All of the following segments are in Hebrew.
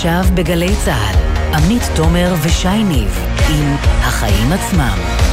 עכשיו בגלי צה"ל, עמית תומר ושי ניב עם החיים עצמם.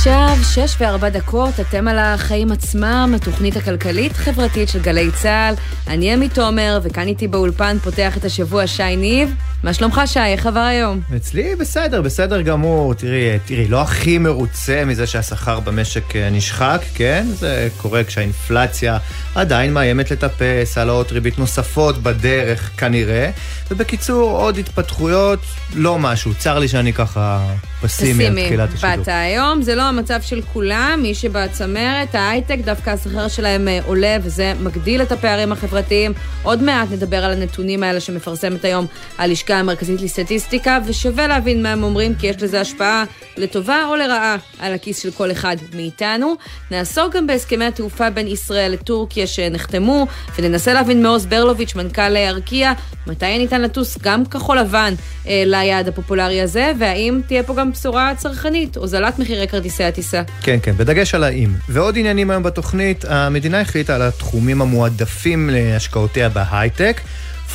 עכשיו, שש וארבע דקות, אתם על החיים עצמם, התוכנית הכלכלית-חברתית של גלי צה"ל. אני עמי תומר, וכאן איתי באולפן פותח את השבוע שי ניב. מה שלומך, שי? איך עבר היום? אצלי בסדר, בסדר גמור. תראי, תראי, לא הכי מרוצה מזה שהשכר במשק אה, נשחק, כן? זה קורה כשהאינפלציה עדיין מאיימת לטפס, העלאות ריבית נוספות בדרך, כנראה. ובקיצור, עוד התפתחויות, לא משהו. צר לי שאני ככה פסימי על תחילת השידור. באת היום, זה לא המצב של כולם, מי שבצמרת, ההייטק, דווקא השכר שלהם אה, עולה, וזה מגדיל את הפערים החברתיים. עוד מעט נדבר על הנתונים האלה שמפרסמת היום הלשכה המרכזית לסטטיסטיקה, ושווה להבין מה הם אומרים, כי יש לזה השפעה לטובה או לרעה על הכיס של כל אחד מאיתנו. נעסוק גם בהסכמי התעופה בין ישראל לטורקיה שנחתמו, וננסה להבין מעוז ברלוביץ', מנכ"ל ארקיע, מתי ניתן לטוס גם כחול לבן אה, ליעד הפופולרי הזה, והאם תהיה פה גם בשורה צרכנית, הוזלת מחירי כרטיסי הטיסה. כן, כן, בדגש על האם. ועוד עניינים היום בתוכנית, המדינה החליטה על התחומים המועדפים להשקעותיה בהייטק.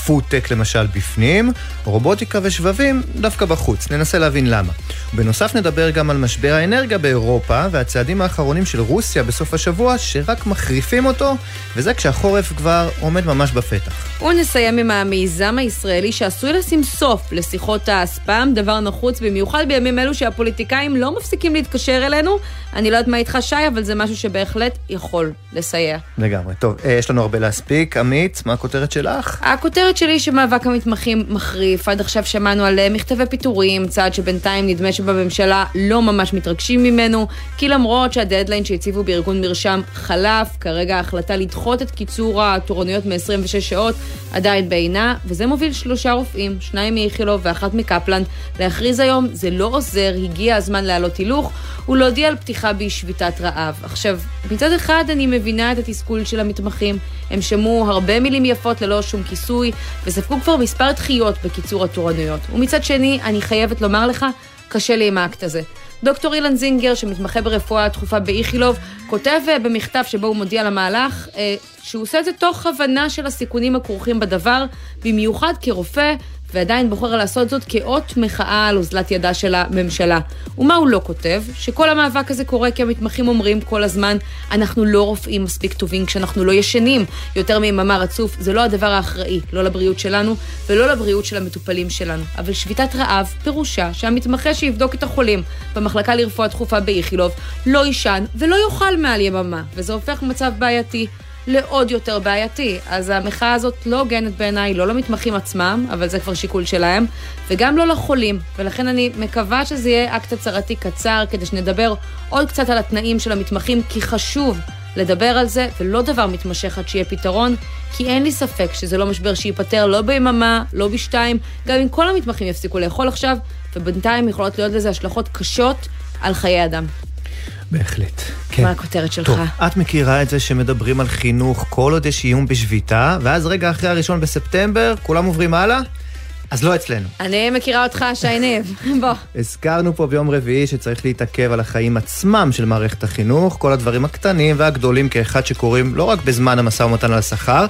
פודטק למשל בפנים, רובוטיקה ושבבים דווקא בחוץ. ננסה להבין למה. בנוסף נדבר גם על משבר האנרגיה באירופה והצעדים האחרונים של רוסיה בסוף השבוע שרק מחריפים אותו, וזה כשהחורף כבר עומד ממש בפתח. ונסיים עם המיזם הישראלי שעשוי לשים סוף לשיחות הספאם, דבר נחוץ במיוחד בימים אלו שהפוליטיקאים לא מפסיקים להתקשר אלינו. אני לא יודעת מה איתך שי, אבל זה משהו שבהחלט יכול לסייע. לגמרי. טוב, אה, יש לנו הרבה להספיק. עמית, מה הכותרת שלך? הכותרת הכותרת שלי שמאבק המתמחים מחריף. עד עכשיו שמענו על אה, מכתבי פיטורים, צעד שבינתיים נדמה שבממשלה לא ממש מתרגשים ממנו, כי למרות שהדדליין שהציבו בארגון מרשם חלף, כרגע ההחלטה לדחות את קיצור התורנויות מ-26 שעות עדיין בעינה, וזה מוביל שלושה רופאים, שניים מאיכילוב ואחת מקפלן, להכריז היום, זה לא עוזר, הגיע הזמן להעלות הילוך ולהודיע על פתיחה בשביתת רעב. עכשיו, מצד אחד אני מבינה את התסכול של המתמחים, הם שמעו הרבה מילים יפות ללא שום כיסוי, וספגו כבר מספר דחיות בקיצור התורנויות. ומצד שני, אני חייבת לומר לך, קשה לי עם האקט הזה. דוקטור אילן זינגר, שמתמחה ברפואה הדחופה באיכילוב, כותב אה, במכתב שבו הוא מודיע למהלך אה, שהוא עושה את זה תוך הבנה של הסיכונים הכרוכים בדבר, במיוחד כרופא ועדיין בוחר לעשות זאת כאות מחאה על אוזלת ידה של הממשלה. ומה הוא לא כותב? שכל המאבק הזה קורה כי המתמחים אומרים כל הזמן, אנחנו לא רופאים מספיק טובים כשאנחנו לא ישנים יותר מיממה רצוף, זה לא הדבר האחראי, לא לבריאות שלנו ולא לבריאות של המטופלים שלנו. אבל שביתת רעב פירושה שהמתמחה שיבדוק את החולים במחלקה לרפואה דחופה באיכילוב לא יישן ולא יאכל מעל יממה, וזה הופך מצב בעייתי. לעוד יותר בעייתי. אז המחאה הזאת לא הוגנת בעיניי, לא למתמחים עצמם, אבל זה כבר שיקול שלהם, וגם לא לחולים. ולכן אני מקווה שזה יהיה אקט הצהרתי קצר, כדי שנדבר עוד קצת על התנאים של המתמחים, כי חשוב לדבר על זה, ולא דבר מתמשך עד שיהיה פתרון, כי אין לי ספק שזה לא משבר שייפתר לא ביממה, לא בשתיים, גם אם כל המתמחים יפסיקו לאכול עכשיו, ובינתיים יכולות להיות לזה השלכות קשות על חיי אדם. בהחלט. כן. מה הכותרת שלך? טוב, את מכירה את זה שמדברים על חינוך כל עוד יש איום בשביתה, ואז רגע אחרי הראשון בספטמבר, כולם עוברים הלאה? אז לא אצלנו. אני מכירה אותך, שי ניב. בוא. הזכרנו פה ביום רביעי שצריך להתעכב על החיים עצמם של מערכת החינוך, כל הדברים הקטנים והגדולים כאחד שקורים לא רק בזמן המשא ומתן על השכר,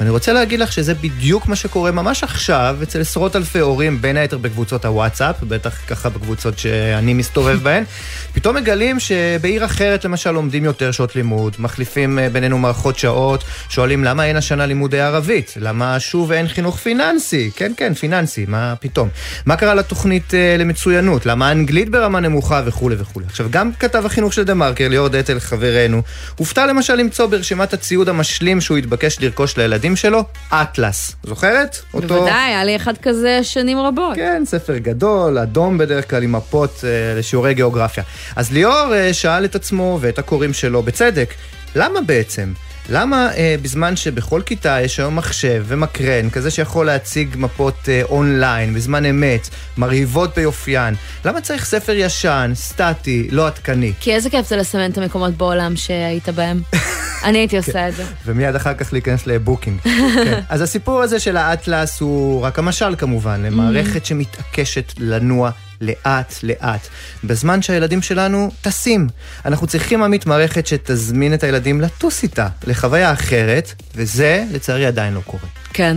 ואני רוצה להגיד לך שזה בדיוק מה שקורה ממש עכשיו אצל עשרות אלפי הורים, בין היתר בקבוצות הוואטסאפ, בטח ככה בקבוצות שאני מסתובב בהן. פתאום מגלים שבעיר אחרת למשל לומדים יותר שעות לימוד, מחליפים אה, בינינו מערכות שעות, שואלים למה אין השנה לימודי ערבית, למה שוב אין חינוך פיננסי, כן כן, פיננסי. פיננסי, מה פתאום? מה קרה לתוכנית uh, למצוינות? למה אנגלית ברמה נמוכה וכולי וכולי. עכשיו, גם כתב החינוך של דה מרקר, ליאור דטל, חברנו, הופתע למשל למצוא ברשימת הציוד המשלים שהוא התבקש לרכוש לילדים שלו, אטלס. זוכרת? אותו... בוודאי, היה לי אחד כזה שנים רבות. כן, ספר גדול, אדום בדרך כלל עם מפות uh, לשיעורי גיאוגרפיה. אז ליאור uh, שאל את עצמו ואת הקוראים שלו, בצדק, למה בעצם? למה אה, בזמן שבכל כיתה יש היום מחשב ומקרן, כזה שיכול להציג מפות אה, אונליין בזמן אמת, מרהיבות ביופיין, למה צריך ספר ישן, סטטי, לא עדכני? כי איזה כיף זה לסמן את המקומות בעולם שהיית בהם. אני הייתי עושה את זה. ומיד אחר כך להיכנס לבוקינג. כן. אז הסיפור הזה של האטלס הוא רק המשל כמובן, למערכת שמתעקשת לנוע לאט-לאט, בזמן שהילדים שלנו טסים. אנחנו צריכים, עמית, מערכת שתזמין את הילדים לטוס איתה, לחוויה אחרת, וזה, לצערי, עדיין לא קורה. כן.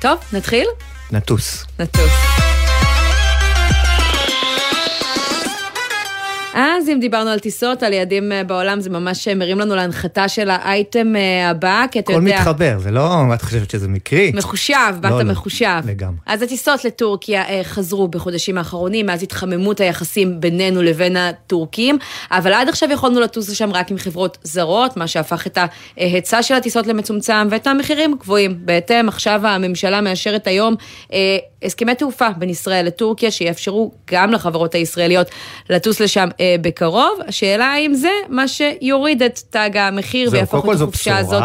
טוב, נתחיל? נטוס. נטוס. אז אם דיברנו על טיסות, על יעדים אה, בעולם, זה ממש מרים לנו להנחתה של האייטם אה, הבא, כי אתה יודע... הכל מתחבר, זה לא, את חושבת שזה מקרי? מחושב, באת לא, לא, מחושב. לגמרי. אז הטיסות לטורקיה אה, חזרו בחודשים האחרונים, מאז התחממות היחסים בינינו לבין הטורקים, אבל עד עכשיו יכולנו לטוס לשם רק עם חברות זרות, מה שהפך את ההיצע של הטיסות למצומצם ואת המחירים גבוהים. בהתאם, עכשיו הממשלה מאשרת היום הסכמי תעופה בין ישראל לטורקיה, שיאפשרו גם לחברות הישראליות לטוס לשם אה, בקרוב. השאלה האם זה מה שיוריד את תג המחיר ויהפוך את החופשה הזאת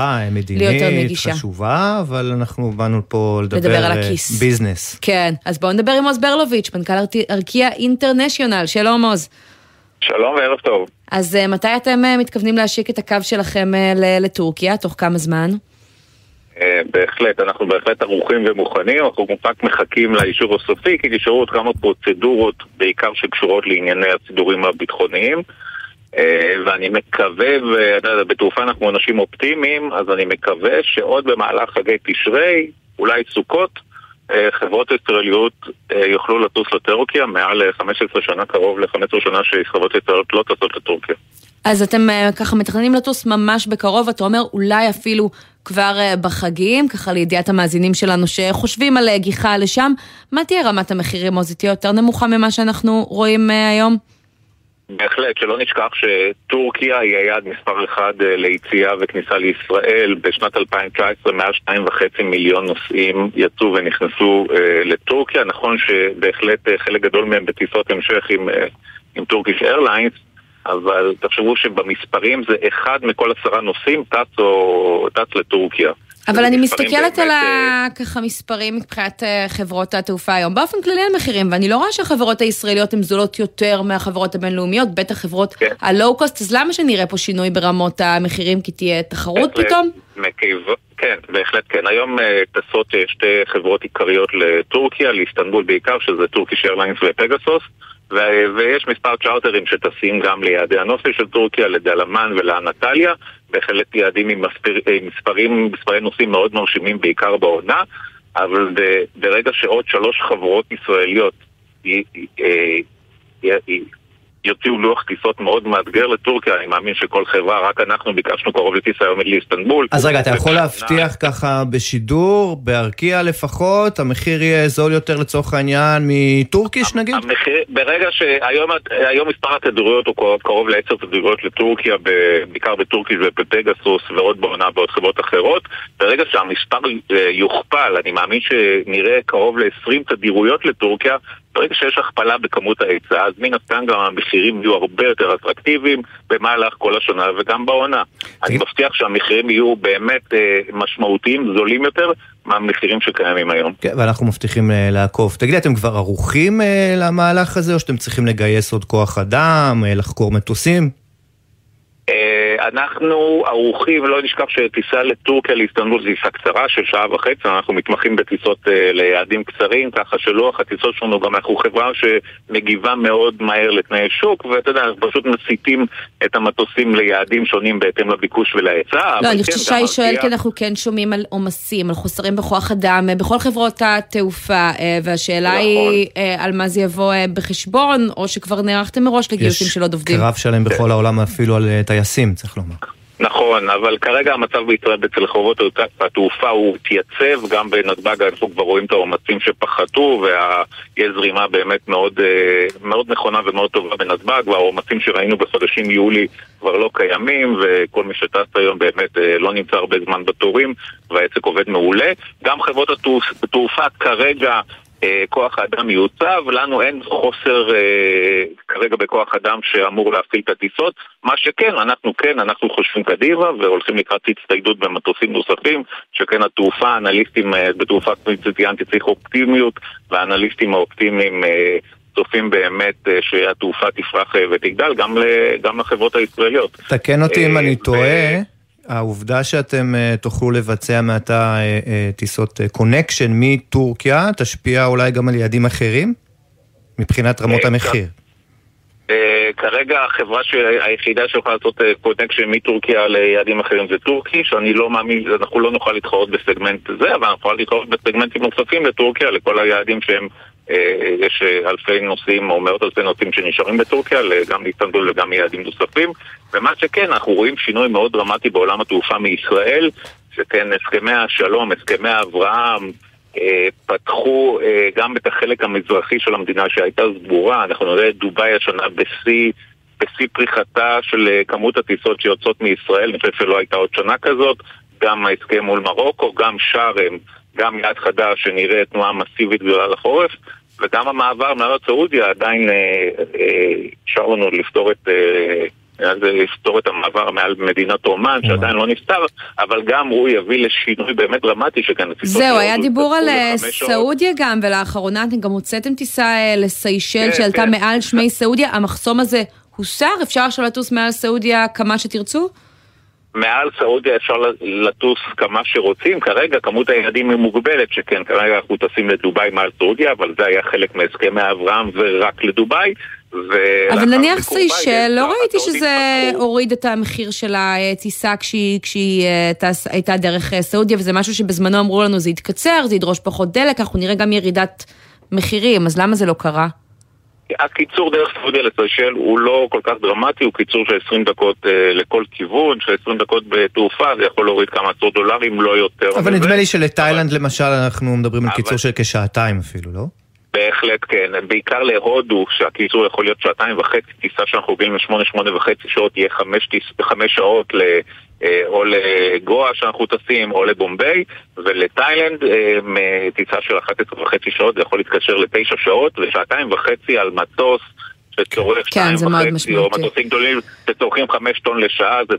ליותר נגישה. זו בשורה חשובה, אבל אנחנו באנו פה לדבר, לדבר על הכיס. ביזנס. כן, אז בואו נדבר עם עוז ברלוביץ', מנכ"ל ארקיע אינטרנשיונל. שלום עוז. שלום וערב טוב. אז מתי אתם מתכוונים להשיק את הקו שלכם לטורקיה? תוך כמה זמן? אה, בהחלט, אנחנו בהחלט ערוכים ומוכנים, אנחנו רק מחכים לאישור הסופי, כי נשארו עוד כמה פרוצדורות, בעיקר שקשורות לענייני הסידורים הביטחוניים. אה, ואני מקווה, ובתעופה אנחנו אנשים אופטימיים, אז אני מקווה שעוד במהלך חגי תשרי, אולי סוכות, אה, חברות ישראליות יוכלו לטוס לטורקיה מעל 15 שנה, קרוב ל-15 שנה שחברות ישראליות לא טסות לטורקיה. אז אתם ככה מתכננים לטוס ממש בקרוב, אתה אומר אולי אפילו כבר אה, בחגים, ככה לידיעת המאזינים שלנו שחושבים על אה, גיחה לשם, מה תהיה רמת המחירים, או זה תהיה יותר נמוכה ממה שאנחנו רואים אה, היום? בהחלט, שלא נשכח שטורקיה היא היעד מספר אחד ליציאה וכניסה לישראל. בשנת 2019 מעל 2.5 מיליון נוסעים יצאו ונכנסו אה, לטורקיה. נכון שבהחלט חלק גדול מהם בטיסות המשך עם, אה, עם Turkish Airlines, אבל תחשבו שבמספרים זה אחד מכל עשרה נוסעים טס או טס לטורקיה. אבל אני מסתכלת על אה, ככה מספרים מבחינת אה, חברות התעופה היום, באופן כללי על מחירים, ואני לא רואה שהחברות הישראליות הן זולות יותר מהחברות הבינלאומיות, בטח חברות כן. הלואו-קוסט, אז למה שנראה פה שינוי ברמות המחירים? כי תהיה תחרות פתאום? כן, בהחלט כן. היום אה, טסות שתי חברות עיקריות לטורקיה, לאיסטנבול בעיקר, שזה Turkish Airlines ו Pegasus. ויש מספר צ'ארטרים שטסים גם ליעדי הנופי של טורקיה, לדלמן ולאנטליה, בהחלט יעדים עם מספר, מספרים, מספרי נוסעים מאוד מרשימים בעיקר בעונה, אבל ברגע שעוד שלוש חברות ישראליות יוציאו לוח טיסות מאוד מאתגר לטורקיה, אני מאמין שכל חברה, רק אנחנו ביקשנו קרוב לטיסה היום לאיסטנבול. אז רגע, אתה יכול להבטיח ככה בשידור, בארקיע לפחות, המחיר יהיה זול יותר לצורך העניין מטורקיש נגיד? המחיר, ברגע שהיום מספר התדירויות הוא קרוב לעשר תדירויות לטורקיה, בעיקר בטורקיש ובפגסוס ועוד בעונה בעוד חברות אחרות, ברגע שהמספר אה, יוכפל, אני מאמין שנראה קרוב ל-20 תדירויות לטורקיה, ברגע שיש הכפלה בכמות ההיצע, אז מן הסתם גם המחירים יהיו הרבה יותר אטרקטיביים במהלך כל השנה וגם בעונה. אני מבטיח שהמחירים יהיו באמת אה, משמעותיים, זולים יותר, מהמחירים שקיימים היום. כן, ואנחנו מבטיחים אה, לעקוב. תגידי, אתם כבר ערוכים אה, למהלך הזה, או שאתם צריכים לגייס עוד כוח אדם, אה, לחקור מטוסים? אה, אנחנו ערוכים, לא נשכח שטיסה לטורקיה לאיסטנבול זו טיסה קצרה של שעה וחצי, אנחנו מתמחים בטיסות אה, ליעדים קצרים, ככה שלוח הטיסות שלנו גם אנחנו חברה שמגיבה מאוד מהר לתנאי שוק, ואתה יודע, אנחנו פשוט מסיטים את המטוסים ליעדים שונים בהתאם לביקוש ולהיצע. לא, אני חושבת כן, ששי שואל כי אנחנו כן שומעים על עומסים, על חוסרים בכוח אדם, אה, בכל חברות התעופה, והשאלה נכון. היא על מה זה יבוא בחשבון, או שכבר נערכתם מראש לגיוסים של עוד עובדים. יש קרב שלם בכל העולם אפילו על טייסים, צריך לומר. נכון, אבל כרגע המצב בישראל אצל חברות התעופה הוא התייצב, גם בנתב"ג אנחנו כבר רואים את העומסים שפחתו ויש זרימה באמת מאוד, אה, מאוד נכונה ומאוד טובה בנתב"ג והעומסים שראינו בחודשים יולי כבר לא קיימים וכל מי שטס היום באמת אה, לא נמצא הרבה זמן בתורים והעסק עובד מעולה. גם חברות התעופה כרגע כוח האדם מיוצב, לנו אין חוסר אה, כרגע בכוח אדם שאמור להפעיל את הטיסות, מה שכן, אנחנו כן, אנחנו חושבים קדימה והולכים לקראת הצטיידות במטוסים נוספים, שכן התעופה, האנליסטים אה, בתעופה, כפי שציינתי, צריך אופטימיות, והאנליסטים האופטימיים אה, צופים באמת אה, שהתעופה תפרח אה, ותגדל גם, גם לחברות הישראליות. תקן אותי אם אני טועה. העובדה שאתם אה, תוכלו לבצע מעתה אה, אה, טיסות connection מטורקיה, תשפיע אולי גם על יעדים אחרים? מבחינת רמות המחיר. כרגע החברה היחידה שיכולה לעשות connection מטורקיה ליעדים אחרים זה Turkish, שאני לא מאמין, אנחנו לא נוכל להתחרות בסגמנט זה, אבל אנחנו נוכל להתחרות בסגמנטים נוספים לטורקיה, לכל היעדים שהם אה, יש אה, אלפי נוסעים או מאות אלפי נוסעים שנשארים בטורקיה, גם לאיסטנבול וגם מיעדים נוספים. ומה שכן, אנחנו רואים שינוי מאוד דרמטי בעולם התעופה מישראל, שכן הסכמי השלום, הסכמי אברהם, אה, פתחו גם את החלק המזרחי של המדינה שהייתה סגורה. אנחנו נראה את דובאי השנה בשיא, בשיא פריחתה של כמות הטיסות שיוצאות מישראל, אני חושב שלא הייתה עוד שנה כזאת. גם ההסכם מול מרוקו, גם שארם. גם יעד חדש שנראה תנועה מסיבית גדולה לחורף, וגם המעבר מארץ סעודיה עדיין אפשר אה, אה, לנו לפתור את... אה, לפתור את המעבר מעל מדינת אומן, שעדיין לא נפתר, אבל גם הוא יביא לשינוי באמת דרמטי שכאן... זהו, היה דיבור על סעודיה גם, ולאחרונה אתם גם הוצאתם טיסה לסיישל כן, שעלתה כן. מעל שמי סעודיה. המחסום הזה הוסר? אפשר עכשיו לטוס מעל סעודיה כמה שתרצו? מעל סעודיה אפשר לטוס כמה שרוצים, כרגע כמות הילדים היא מוגבלת, שכן כרגע אנחנו טסים לדובאי מעל סעודיה, אבל זה היה חלק מהסכמי אברהם ורק לדובאי. אבל נניח סיישל, לא ראיתי שזה הוריד את המחיר של הטיסה כשהיא, כשהיא אה, טס, הייתה דרך אה, סעודיה, וזה משהו שבזמנו אמרו לנו זה יתקצר, זה ידרוש פחות דלק, אנחנו נראה גם ירידת מחירים, אז למה זה לא קרה? הקיצור דרך סעודיה לסיישל הוא לא כל כך דרמטי, הוא קיצור של 20 דקות אה, לכל כיוון, של 20 דקות בתעופה, זה יכול להוריד כמה עשרות דולרים, לא יותר. אבל נדמה לי שלתאילנד אבל... למשל אנחנו מדברים על אבל... קיצור של כשעתיים אפילו, לא? בהחלט כן, בעיקר להודו, שהקיצור יכול להיות שעתיים וחצי, טיסה שאנחנו רגילים לשמונה, שמונה וחצי שעות, יהיה חמש, טיס, חמש שעות ל... אה, או לגואה שאנחנו טסים, או לבומביי, ולתאילנד אה, טיסה של 11 וחצי שעות, זה יכול להתקשר לתשע שעות, ושעתיים וחצי על מטוס שצורך כן, שתיים וחצי, או מטוסים גדולים שצורכים חמש טון לשעה, זה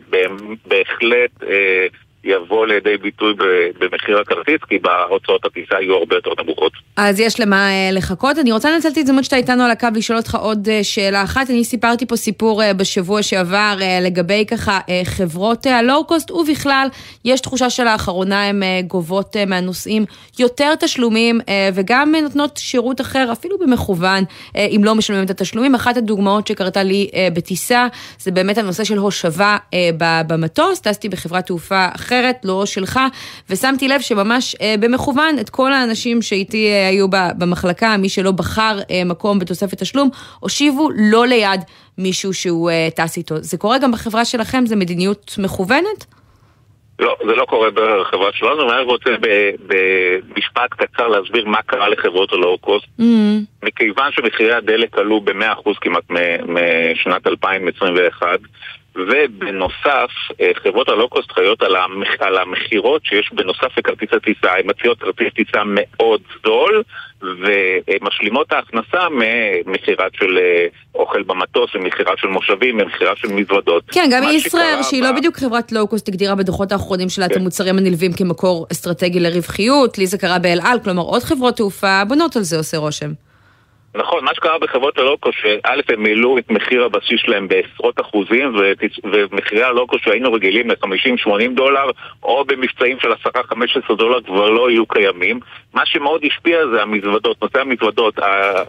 בהחלט... אה, יבוא לידי ביטוי במחיר הכרטיס, כי בהוצאות הטיסה יהיו הרבה יותר נמוכות. אז יש למה אה, לחכות. אני רוצה לנצל את ההזדמנות שאתה איתנו על הקו לשאול אותך עוד אה, שאלה אחת. אני סיפרתי פה סיפור אה, בשבוע שעבר לגבי ככה חברות הלואו-קוסט, ובכלל, יש תחושה שלאחרונה הן גובות מהנוסעים יותר תשלומים, וגם נותנות שירות אחר, אפילו במכוון, אם לא משלמים את התשלומים. אחת הדוגמאות שקרתה לי בטיסה, זה באמת הנושא של הושבה במטוס. טסתי בחברת תעופה אחרת. אחרת, לא שלך, ושמתי לב שממש אה, במכוון את כל האנשים שאיתי אה, היו במחלקה, מי שלא בחר אה, מקום בתוספת תשלום, הושיבו לא ליד מישהו שהוא אה, טס איתו. זה קורה גם בחברה שלכם? זה מדיניות מכוונת? לא, זה לא קורה בחברה שלנו, אני רוצה במשפט קצר להסביר מה קרה לחברות הלואו-קוסט. Mm-hmm. מכיוון שמחירי הדלק עלו ב-100% כמעט משנת 2021, ובנוסף, אה, חברות הלואו-קוסט חיות על, המח... על המכירות שיש בנוסף לכרטיס הטיסה. הן מציעות כרטיס טיסה מאוד זול, ומשלימות ההכנסה ממכירה של אה, אוכל במטוס, ומכירה של מושבים, ומכירה של מזוודות. כן, גם ישראייר, שהיא ב... לא בדיוק חברת לואו-קוסט, הגדירה בדוחות האחרונים שלה כן. את המוצרים הנלווים כמקור אסטרטגי לרווחיות. לי זה קרה באל על, כלומר עוד חברות תעופה בונות על זה עושה רושם. נכון, מה שקרה בחברות הלוקו, שא' הם מילאו את מחיר הבסיס שלהם בעשרות אחוזים, ומחירי הלוקו שהיינו רגילים ל-50-80 דולר, או במבצעים של 10-15 דולר כבר לא יהיו קיימים. מה שמאוד השפיע זה המזוודות, נושא המזוודות,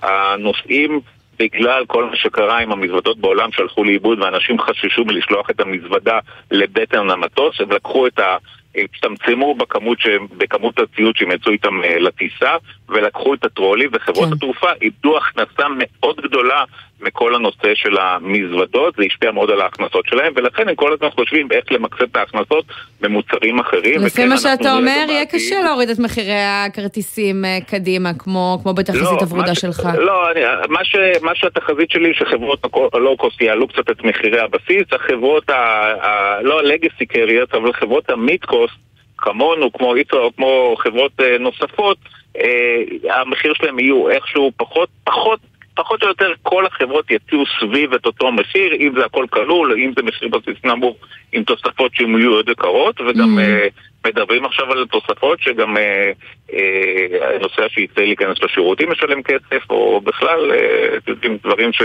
הנושאים... בגלל כל מה שקרה עם המזוודות בעולם שהלכו לאיבוד ואנשים חששו מלשלוח את המזוודה לבטן המטוס, הם לקחו את ה... הצטמצמו בכמות, ש... בכמות הציוד שהם יצאו איתם אה, לטיסה ולקחו את הטרולים וחברות כן. התעופה איבדו הכנסה מאוד גדולה מכל הנושא של המזוודות, זה השפיע מאוד על ההכנסות שלהם ולכן הם כל הזמן חושבים איך למקסם את ההכנסות במוצרים אחרים. לפי מה שאתה אומר, יהיה קשה להוריד את מחירי הכרטיסים אה, קדימה, כמו, כמו בתחזית הוורודה לא, שלך. לא, אני, מה, ש, מה שהתחזית שלי שחברות הלואו-קוסט יעלו קצת את מחירי הבסיס, החברות, ה, ה, לא ה-legacy carriers, אבל חברות המיד-קוסט כמונו, כמו יצרו, כמו חברות אה, נוספות, אה, המחיר שלהם יהיו איכשהו פחות, פחות, פחות או יותר כל החברות יציעו סביב את אותו מחיר, אם זה הכל כלול, אם זה מחיר בסיס נמוך עם תוספות שהן יהיו עוד יקרות, וגם mm. אה, מדברים עכשיו על תוספות שגם אה, אה, הנוסע שיצא להיכנס לשירותים משלם כסף, או בכלל, אה, דברים ש...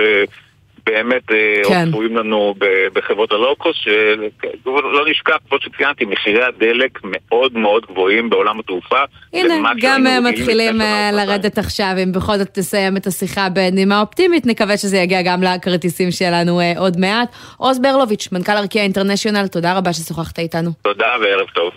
באמת אה, כן. צפויים לנו בחברות הלואו-קוסט, שלא נשכח, כמו שציינתי, מחירי הדלק מאוד מאוד גבוהים בעולם התעופה. הנה, גם מתחילים אה, לרדת עכשיו, אם בכל זאת תסיים את השיחה בנימה אופטימית, נקווה שזה יגיע גם לכרטיסים שלנו אה, עוד מעט. עוז ברלוביץ', מנכ"ל ארקיע אינטרנשיונל, תודה רבה ששוחחת איתנו. תודה וערב טוב.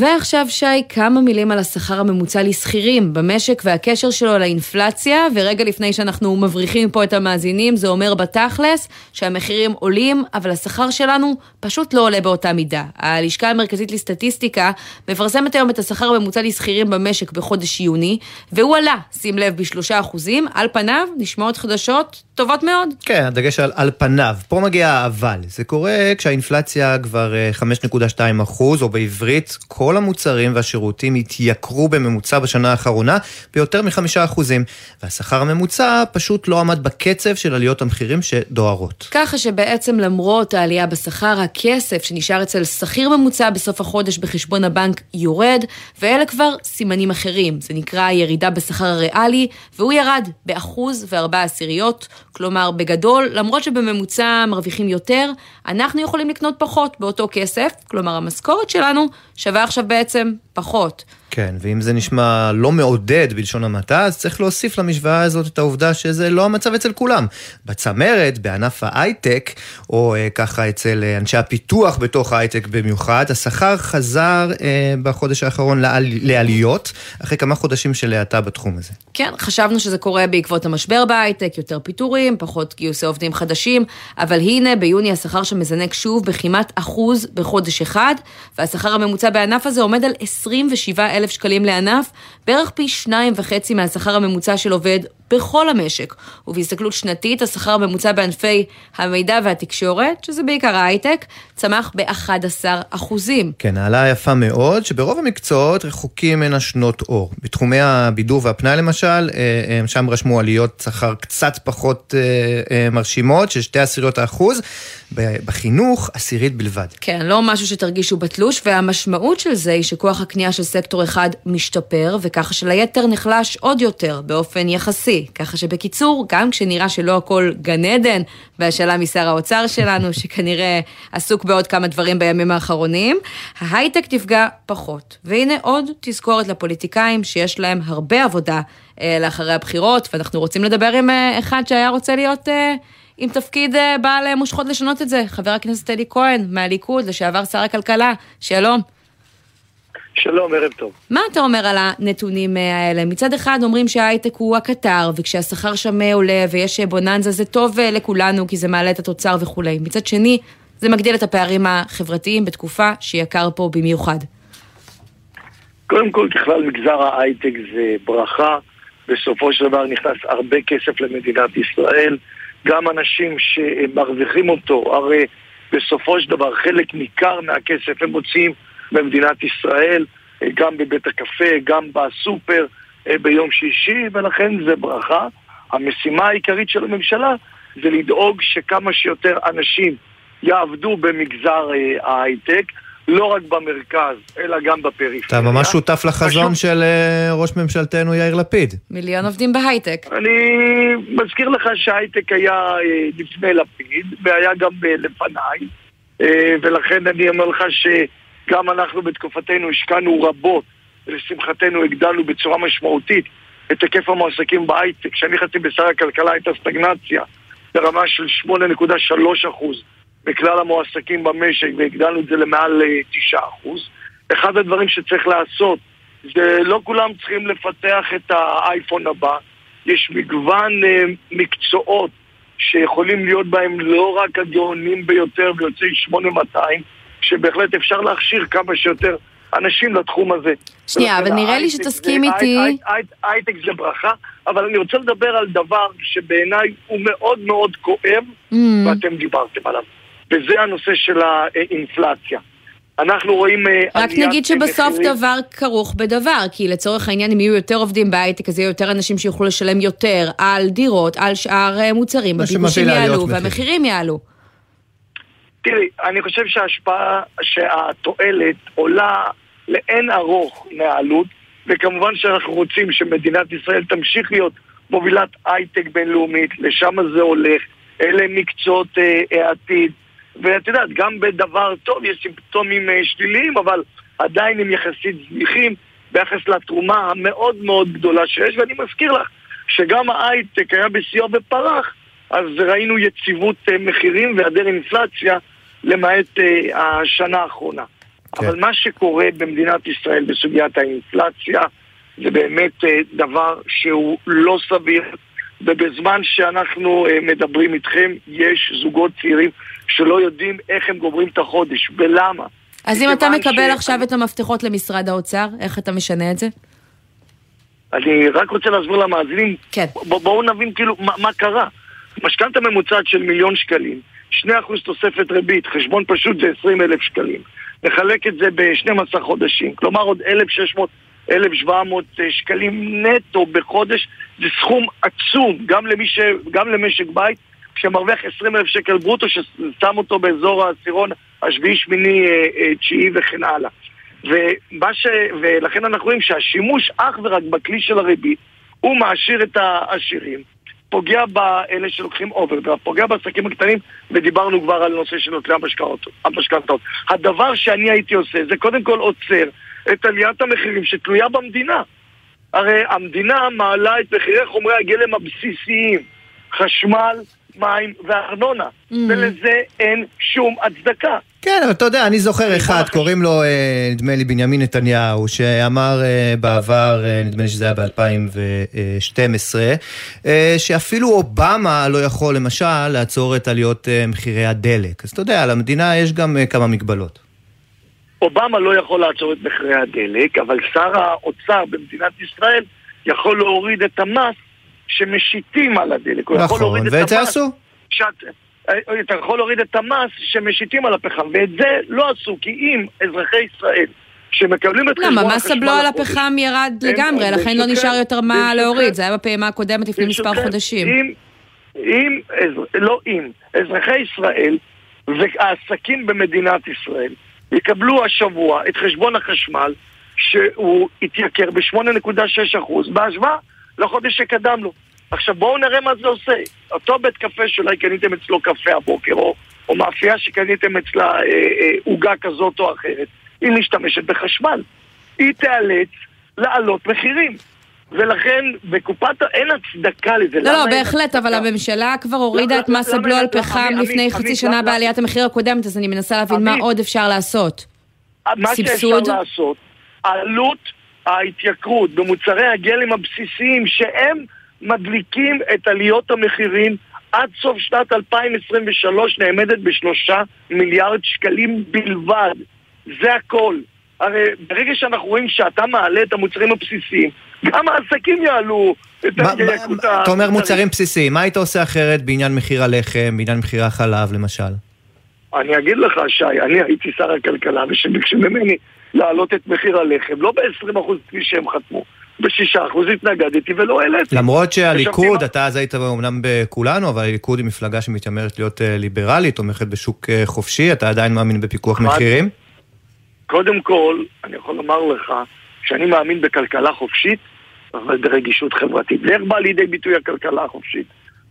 ועכשיו שי, כמה מילים על השכר הממוצע לשכירים במשק והקשר שלו לאינפלציה, ורגע לפני שאנחנו מבריחים פה את המאזינים, זה אומר בתכלס שהמחירים עולים, אבל השכר שלנו פשוט לא עולה באותה מידה. הלשכה המרכזית לסטטיסטיקה מפרסמת היום את השכר הממוצע לשכירים במשק בחודש יוני, והוא עלה, שים לב, בשלושה אחוזים, על פניו נשמעות חדשות טובות מאוד. כן, הדגש על, על פניו. פה מגיע האבל. זה קורה כשהאינפלציה כבר 5.2 אה, אחוז, או בעברית, כל המוצרים והשירותים התייקרו בממוצע בשנה האחרונה ביותר מחמישה אחוזים, והשכר הממוצע פשוט לא עמד בקצב של עליות המחירים שדוהרות. ככה שבעצם למרות העלייה בשכר, הכסף שנשאר אצל שכיר ממוצע בסוף החודש בחשבון הבנק יורד, ואלה כבר סימנים אחרים. זה נקרא ירידה בשכר הריאלי, והוא ירד באחוז וארבע עשיריות. כלומר, בגדול, למרות שבממוצע מרוויחים יותר, אנחנו יכולים לקנות פחות באותו כסף, כלומר המשכורת שלנו שווה עכשיו בעצם פחות. כן, ואם זה נשמע לא מעודד בלשון המעטה, אז צריך להוסיף למשוואה הזאת את העובדה שזה לא המצב אצל כולם. בצמרת, בענף ההייטק, או אה, ככה אצל אה, אנשי הפיתוח בתוך ההייטק במיוחד, השכר חזר אה, בחודש האחרון לעל, לעליות, אחרי כמה חודשים של האטה בתחום הזה. כן, חשבנו שזה קורה בעקבות המשבר בהייטק, יותר פיטורים, פחות גיוסי עובדים חדשים, אבל הנה, ביוני השכר שמזנק שוב בכמעט אחוז בחודש אחד, והשכר הממוצע בענף הזה עומד על 27 אלף שקלים לענף, בערך פי שניים וחצי מהשכר הממוצע של עובד בכל המשק. ובהסתכלות שנתית, השכר הממוצע בענפי המידע והתקשורת, שזה בעיקר ההייטק, צמח ב-11 אחוזים. כן, העלאה יפה מאוד, שברוב המקצועות רחוקים ממנה שנות אור. בתחומי הבידור והפנאי למשל, אה, אה, שם רשמו עליות שכר קצת פחות אה, מרשימות, של שתי עשיריות האחוז. בחינוך, עשירית בלבד. כן, לא משהו שתרגישו בתלוש, והמשמעות של זה היא שכוח הקנייה של סקטור אחד משתפר, וככה שליתר נחלש עוד יותר, באופן יחסי. ככה שבקיצור, גם כשנראה שלא הכל גן עדן, והשאלה משר האוצר שלנו, שכנראה עסוק בעוד כמה דברים בימים האחרונים, ההייטק נפגע פחות. והנה עוד תזכורת לפוליטיקאים שיש להם הרבה עבודה אה, לאחרי הבחירות, ואנחנו רוצים לדבר עם אה, אחד שהיה רוצה להיות... אה, עם תפקיד אה, בעל מושכות לשנות את זה, חבר הכנסת אלי כהן מהליכוד, לשעבר שר הכלכלה, שלום. שלום, ערב טוב. מה אתה אומר על הנתונים אה, האלה? מצד אחד אומרים שההייטק הוא הקטר, וכשהשכר שם עולה ויש בוננזה זה טוב אה, לכולנו כי זה מעלה את התוצר וכולי. מצד שני, זה מגדיל את הפערים החברתיים בתקופה שיקר פה במיוחד. קודם כל, ככלל מגזר ההייטק זה ברכה. בסופו של דבר נכנס הרבה כסף למדינת ישראל. גם אנשים שמרוויחים אותו, הרי בסופו של דבר חלק ניכר מהכסף הם מוציאים במדינת ישראל, גם בבית הקפה, גם בסופר אה, ביום שישי, ולכן זה ברכה. המשימה העיקרית של הממשלה זה לדאוג שכמה שיותר אנשים יעבדו במגזר אה, ההייטק. לא רק במרכז, אלא גם בפריפריה. אתה ממש שותף לחזון פשוט... של אה, ראש ממשלתנו יאיר לפיד. מיליון עובדים בהייטק. אני מזכיר לך שההייטק היה אה, לפני לפיד, והיה גם אה, לפניי, ולכן אני אומר לך שגם אנחנו בתקופתנו השקענו רבות, ולשמחתנו הגדלנו בצורה משמעותית את היקף המועסקים בהייטק. כשאני נכנסתי בשר הכלכלה הייתה סטגנציה ברמה של 8.3 אחוז. בכלל המועסקים במשק והגדלנו את זה למעל 9%. אה, אחד הדברים שצריך לעשות זה לא כולם צריכים לפתח את האייפון הבא, יש מגוון uh, מקצועות שיכולים להיות בהם לא רק הגאונים ביותר ויוצאי 8200, שבהחלט אפשר להכשיר כמה שיותר אנשים לתחום הזה. שנייה, אבל נראה לי שתסכים איתי... הייטק זה ברכה, אבל אני רוצה לדבר על דבר שבעיניי הוא מאוד מאוד כואב, mm. ואתם דיברתם עליו. וזה הנושא של האינפלציה. אנחנו רואים אה, רק נגיד שבסוף מחירים. דבר כרוך בדבר, כי לצורך העניין אם יהיו יותר עובדים בהייטק, אז יהיו יותר אנשים שיוכלו לשלם יותר על דירות, על שאר אה, מוצרים, הביקושים יעלו והמחירים יעלו. תראי, אני חושב שההשפעה, שהתועלת עולה לאין ארוך מהעלות, וכמובן שאנחנו רוצים שמדינת ישראל תמשיך להיות מובילת הייטק בינלאומית, לשם זה הולך, אלה מקצועות אה, העתיד. ואת יודעת, גם בדבר טוב יש סימפטומים אה, שליליים, אבל עדיין הם יחסית זניחים ביחס לתרומה המאוד מאוד גדולה שיש, ואני מזכיר לך שגם ההייטק היה בשיאו ופרח, אז ראינו יציבות אה, מחירים והיעדר אינפלציה למעט אה, השנה האחרונה. כן. אבל מה שקורה במדינת ישראל בסוגיית האינפלציה זה באמת אה, דבר שהוא לא סביר, ובזמן שאנחנו אה, מדברים איתכם, יש זוגות צעירים שלא יודעים איך הם גומרים את החודש, ולמה? אז אם אתה מקבל ש... עכשיו את המפתחות למשרד האוצר, איך אתה משנה את זה? אני רק רוצה להסביר למאזינים, כן. בואו נבין כאילו מה, מה קרה. משכנתה ממוצעת של מיליון שקלים, 2% תוספת ריבית, חשבון פשוט זה 20 אלף שקלים. נחלק את זה ב-12 חודשים, כלומר עוד 1,600, 1,700 אה, שקלים נטו בחודש, זה סכום עצום, גם, ש... גם למשק בית שמרוויח 20 אלף שקל ברוטו, ששם אותו באזור העשירון השביעי, שמיני, אה, אה, תשיעי וכן הלאה. ומה ש... ולכן אנחנו רואים שהשימוש אך ורק בכלי של הריבית הוא מעשיר את העשירים, פוגע באלה שלוקחים אוברדרפט, פוגע בעסקים הקטנים, ודיברנו כבר על נושא של נוטלי המשכנתאות. הדבר שאני הייתי עושה זה קודם כל עוצר את עליית המחירים שתלויה במדינה. הרי המדינה מעלה את מחירי חומרי הגלם הבסיסיים, חשמל, מים וארנונה, mm. ולזה אין שום הצדקה. כן, אבל אתה יודע, אני זוכר אחד, קוראים לו, אה, נדמה לי, בנימין נתניהו, שאמר אה, בעבר, אה, נדמה לי שזה היה ב-2012, שאפילו אובמה לא יכול, למשל, לעצור את עליות מחירי הדלק. אז אתה יודע, למדינה יש גם כמה מגבלות. אובמה לא יכול לעצור את מחירי הדלק, אבל שר האוצר במדינת ישראל יכול להוריד את המס שמשיתים על הדלק. נכון, ואת זה עשו. שאת, אתה יכול להוריד את המס שמשיתים על הפחם, ואת זה לא עשו, כי אם אזרחי ישראל שמקבלים את חשבון החשמל... למה, מס הבלו על הפחם ירד לגמרי, לכן לא נשאר יותר מה להוריד, זה היה בפעימה הקודמת לפני מספר חודשים. אם, לא אם, אזרחי ישראל והעסקים במדינת ישראל יקבלו השבוע את חשבון החשמל שהוא התייקר ב-8.6% בהשוואה לחודש שקדם לו. עכשיו בואו נראה מה זה עושה. אותו בית קפה שאולי קניתם אצלו קפה הבוקר, או, או מאפייה שקניתם אצלה עוגה אה, אה, כזאת או אחרת, היא משתמשת בחשמל. היא תיאלץ להעלות מחירים. ולכן בקופת, אין הצדקה לזה. לא, לא, בהחלט, אבל הממשלה כבר הורידה את מס הבלו על פחם לפני חצי שנה בעליית המחיר הקודמת, אז אני מנסה להבין מה עוד אפשר לעשות. מה שאפשר לעשות, עלות ההתייקרות במוצרי הגלם הבסיסיים שהם מדליקים את עליות המחירים עד סוף שנת 2023 נעמדת בשלושה מיליארד שקלים בלבד. זה הכל. הרי ברגע שאנחנו רואים שאתה מעלה את המוצרים הבסיסיים, גם העסקים יעלו את היקות ה... אתה אומר מוצרים בסיסיים, מה היית עושה אחרת בעניין מחיר הלחם, בעניין מחיר החלב למשל? אני אגיד לך, שי, אני הייתי שר הכלכלה, ושביקשו ממני להעלות את מחיר הלחם, לא ב-20% כפי שהם חתמו, בשישה אחוז התנגדתי ולא העליתי. למרות שהליכוד, אתה אז היית אומנם בכולנו, אבל הליכוד היא מפלגה שמתיימרת להיות אה, ליברלית, תומכת בשוק אה, חופשי, אתה עדיין מאמין בפיקוח מחירים? קודם כל, אני יכול לומר לך שאני מאמין בכלכלה חופשית, אבל ברגישות חברתית. ואיך באה לידי ביטוי הכלכלה החופשית?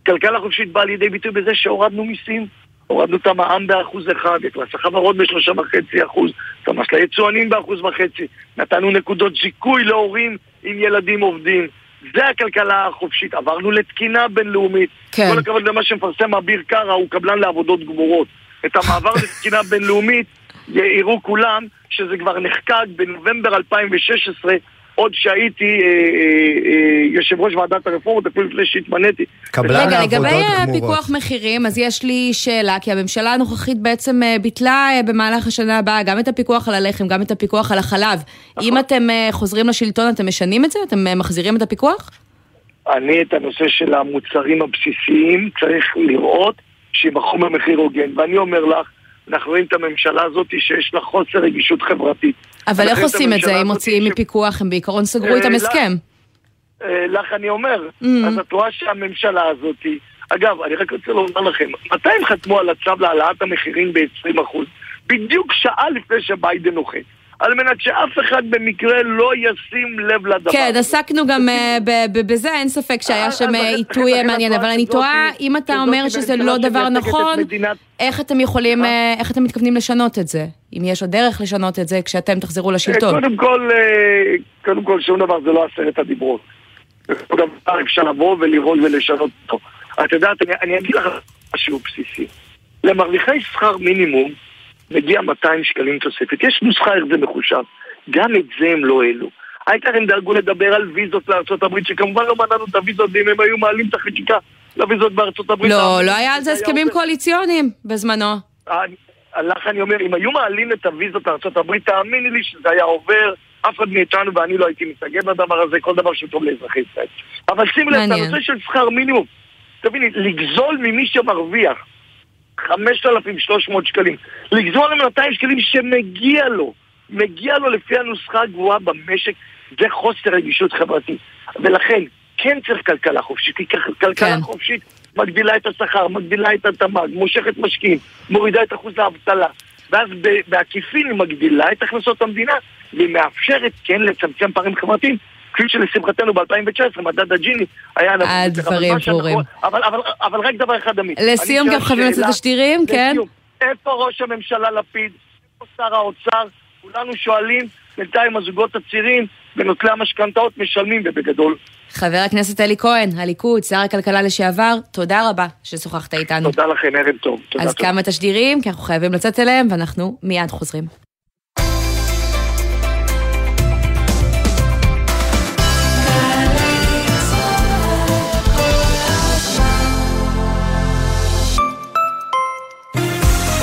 כלכלה חופשית באה לידי ביטוי בזה שהורדנו מיסים. הורדנו את המע"מ באחוז אחד, את מס החברות בשלושה וחצי אחוז, את המס ליצואנים באחוז וחצי, נתנו נקודות זיכוי להורים עם ילדים עובדים. זה הכלכלה החופשית. עברנו לתקינה בינלאומית. כן. כל הכבוד למה שמפרסם אביר קארה, הוא קבלן לעבודות גמורות. את המעבר לתקינה בינלאומית יראו כולם שזה כבר נחקק בנובמבר 2016 עוד שהייתי אה, אה, אה, יושב ראש ועדת הרפורמות, אפילו לפני שהתמניתי. קבלן העבודות גמורות. רגע, לגבי פיקוח מחירים, אז יש לי שאלה, כי הממשלה הנוכחית בעצם ביטלה במהלך השנה הבאה גם את הפיקוח על הלחם, גם את הפיקוח על החלב. נכון. אם אתם חוזרים לשלטון, אתם משנים את זה? אתם מחזירים את הפיקוח? אני את הנושא של המוצרים הבסיסיים צריך לראות שימכרו במחיר הוגן, ואני אומר לך, אנחנו רואים את הממשלה הזאת שיש לה חוסר רגישות חברתית. אבל איך עושים את זה אם מוציאים מפיקוח? הם בעיקרון סגרו איתם אה, הסכם. אה, לך אני אומר, mm. אז את רואה שהממשלה הזאת, אגב, אני רק רוצה לומר לכם, מתי הם חתמו על הצו להעלאת המחירים ב-20%? בדיוק שעה לפני שביידן נוחת. על מנת שאף אחד במקרה לא ישים לב לדבר. כן, עסקנו גם אה, בזה, אין ספק שהיה אה, שם עיתוי מעניין, אבל אני תוהה, היא- אם אתה אומר שזה לא דבר נכון, איך אתם יכולים? אה, איך אתם מתכוונים לשנות את זה? אם יש עוד דרך לשנות את זה כשאתם תחזרו לשלטון. קודם כל, אה, קודם כל, שום דבר זה לא עשרת הדיברות. כל דבר אפשר לבוא ולראות ולשנות אותו. את יודעת, אני אגיד לך משהו בסיסי. למרוויחי שכר מינימום מגיע 200 שקלים תוספת. יש נוסחה איך זה מחושב. גם את זה הם לא העלו. העיקר הם דאגו לדבר על ויזות לארה"ב, שכמובן לא מנענו את הוויזות, ואם הם היו מעלים את החקיקה לוויזות בארצות הברית... לא, לא היה על זה הסכמים. קואליציוניים בזמנו. לך אני אומר, אם היו מעלים את הוויזות לארצות הברית, תאמיני לי שזה היה עובר, אף אחד מאיתנו ואני לא הייתי מתנגד לדבר הזה, כל דבר שטוב לאזרחי ישראל. אבל שימי לב. הנושא של שכר מינימום, תביני, לגזול ממי שמרוויח 5,300 שקלים, לגזול ממנו 200 שקלים שמגיע לו, מגיע לו לפי הנוסחה הגבוהה במשק, זה חוסר רגישות חברתית. ולכן, כן צריך כלכלה חופשית, כי כלכלה כן. חופשית מגדילה את השכר, מגדילה את התמ"ג, מושכת משקיעים, מורידה את אחוז האבטלה. ואז בעקיפין היא מגדילה את הכנסות המדינה, והיא מאפשרת כן לצמצם פערים חברתיים, כפי שלשמחתנו ב-2019 מדד הג'יני היה נמוך הדברים שאנחנו- ברורים. אבל, אבל, אבל רק דבר אחד, עמית. לסיום גם חייבים לצאת לשדירים, כן? איפה ראש הממשלה לפיד? איפה שר האוצר? כולנו שואלים, בינתיים הזוגות הצעירים ונוטלי המשכנתאות משלמים, ובגדול. חבר הכנסת אלי כהן, הליכוד, שר הכלכלה לשעבר, תודה רבה ששוחחת איתנו. תודה לכם, ערב טוב. תודה, אז תודה. כמה תשדירים, כי אנחנו חייבים לצאת אליהם, ואנחנו מיד חוזרים.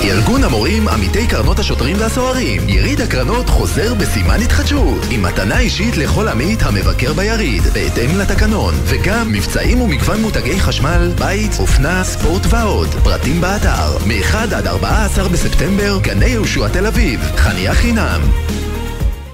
ארגון המורים עמיתי קרנות השוטרים והסוהרים. יריד הקרנות חוזר בסימן התחדשות עם מתנה אישית לכל עמית המבקר ביריד בהתאם לתקנון. וגם מבצעים ומגוון מותגי חשמל, בית, אופנה, ספורט ועוד. פרטים באתר מ-1 עד 14 בספטמבר גני יהושע תל אביב. חניה חינם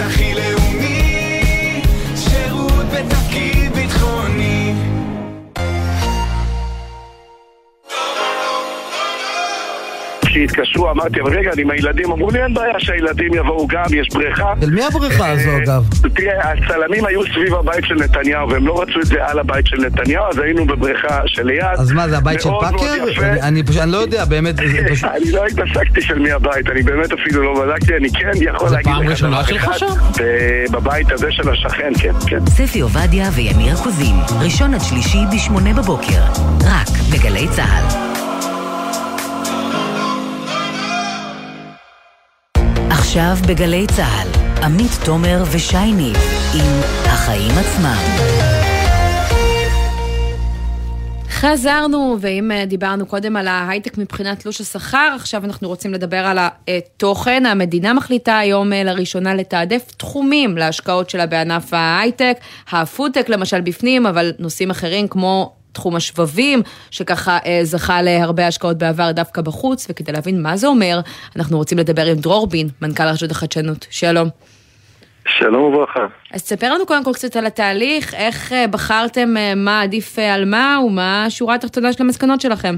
הכי לאומי, כשהתקשרו אמרתי, אבל רגע, אני עם הילדים, אמרו לי אין בעיה שהילדים יבואו גם, יש בריכה. של מי הבריכה הזו אגב? תראה, הצלמים היו סביב הבית של נתניהו, והם לא רצו את זה על הבית של נתניהו, אז היינו בבריכה שליד. אז מה, זה הבית של פאקר? אני- פשוט, אני לא יודע, באמת, זה זה פשוט... אני לא התעסקתי של מי הבית, אני באמת אפילו לא בדקתי, אני כן יכול זה להגיד פעם לך ראשונה דבר שלך אחד, שם? בבית הזה של השכן, כן, כן. ספי עובדיה ויניר קוזין, ראשון עד שלישי בשמונה בבוקר, רק בגלי צה"ל. עכשיו בגלי צה"ל, עמית תומר ושי ניב עם החיים עצמם. חזרנו, ואם אה, דיברנו קודם על ההייטק מבחינת תלוש השכר, עכשיו אנחנו רוצים לדבר על התוכן. המדינה מחליטה היום אה, לראשונה לתעדף תחומים להשקעות שלה בענף ההייטק. הפודטק למשל בפנים, אבל נושאים אחרים כמו תחום השבבים, שככה אה, זכה להרבה השקעות בעבר דווקא בחוץ, וכדי להבין מה זה אומר, אנחנו רוצים לדבר עם דרור בין, מנכ"ל רשות החדשנות. שלום. שלום וברכה. אז תספר לנו קודם כל קצת על התהליך, איך אה, בחרתם אה, מה עדיף אה, על מה, ומה השורה התחתונה של המסקנות שלכם.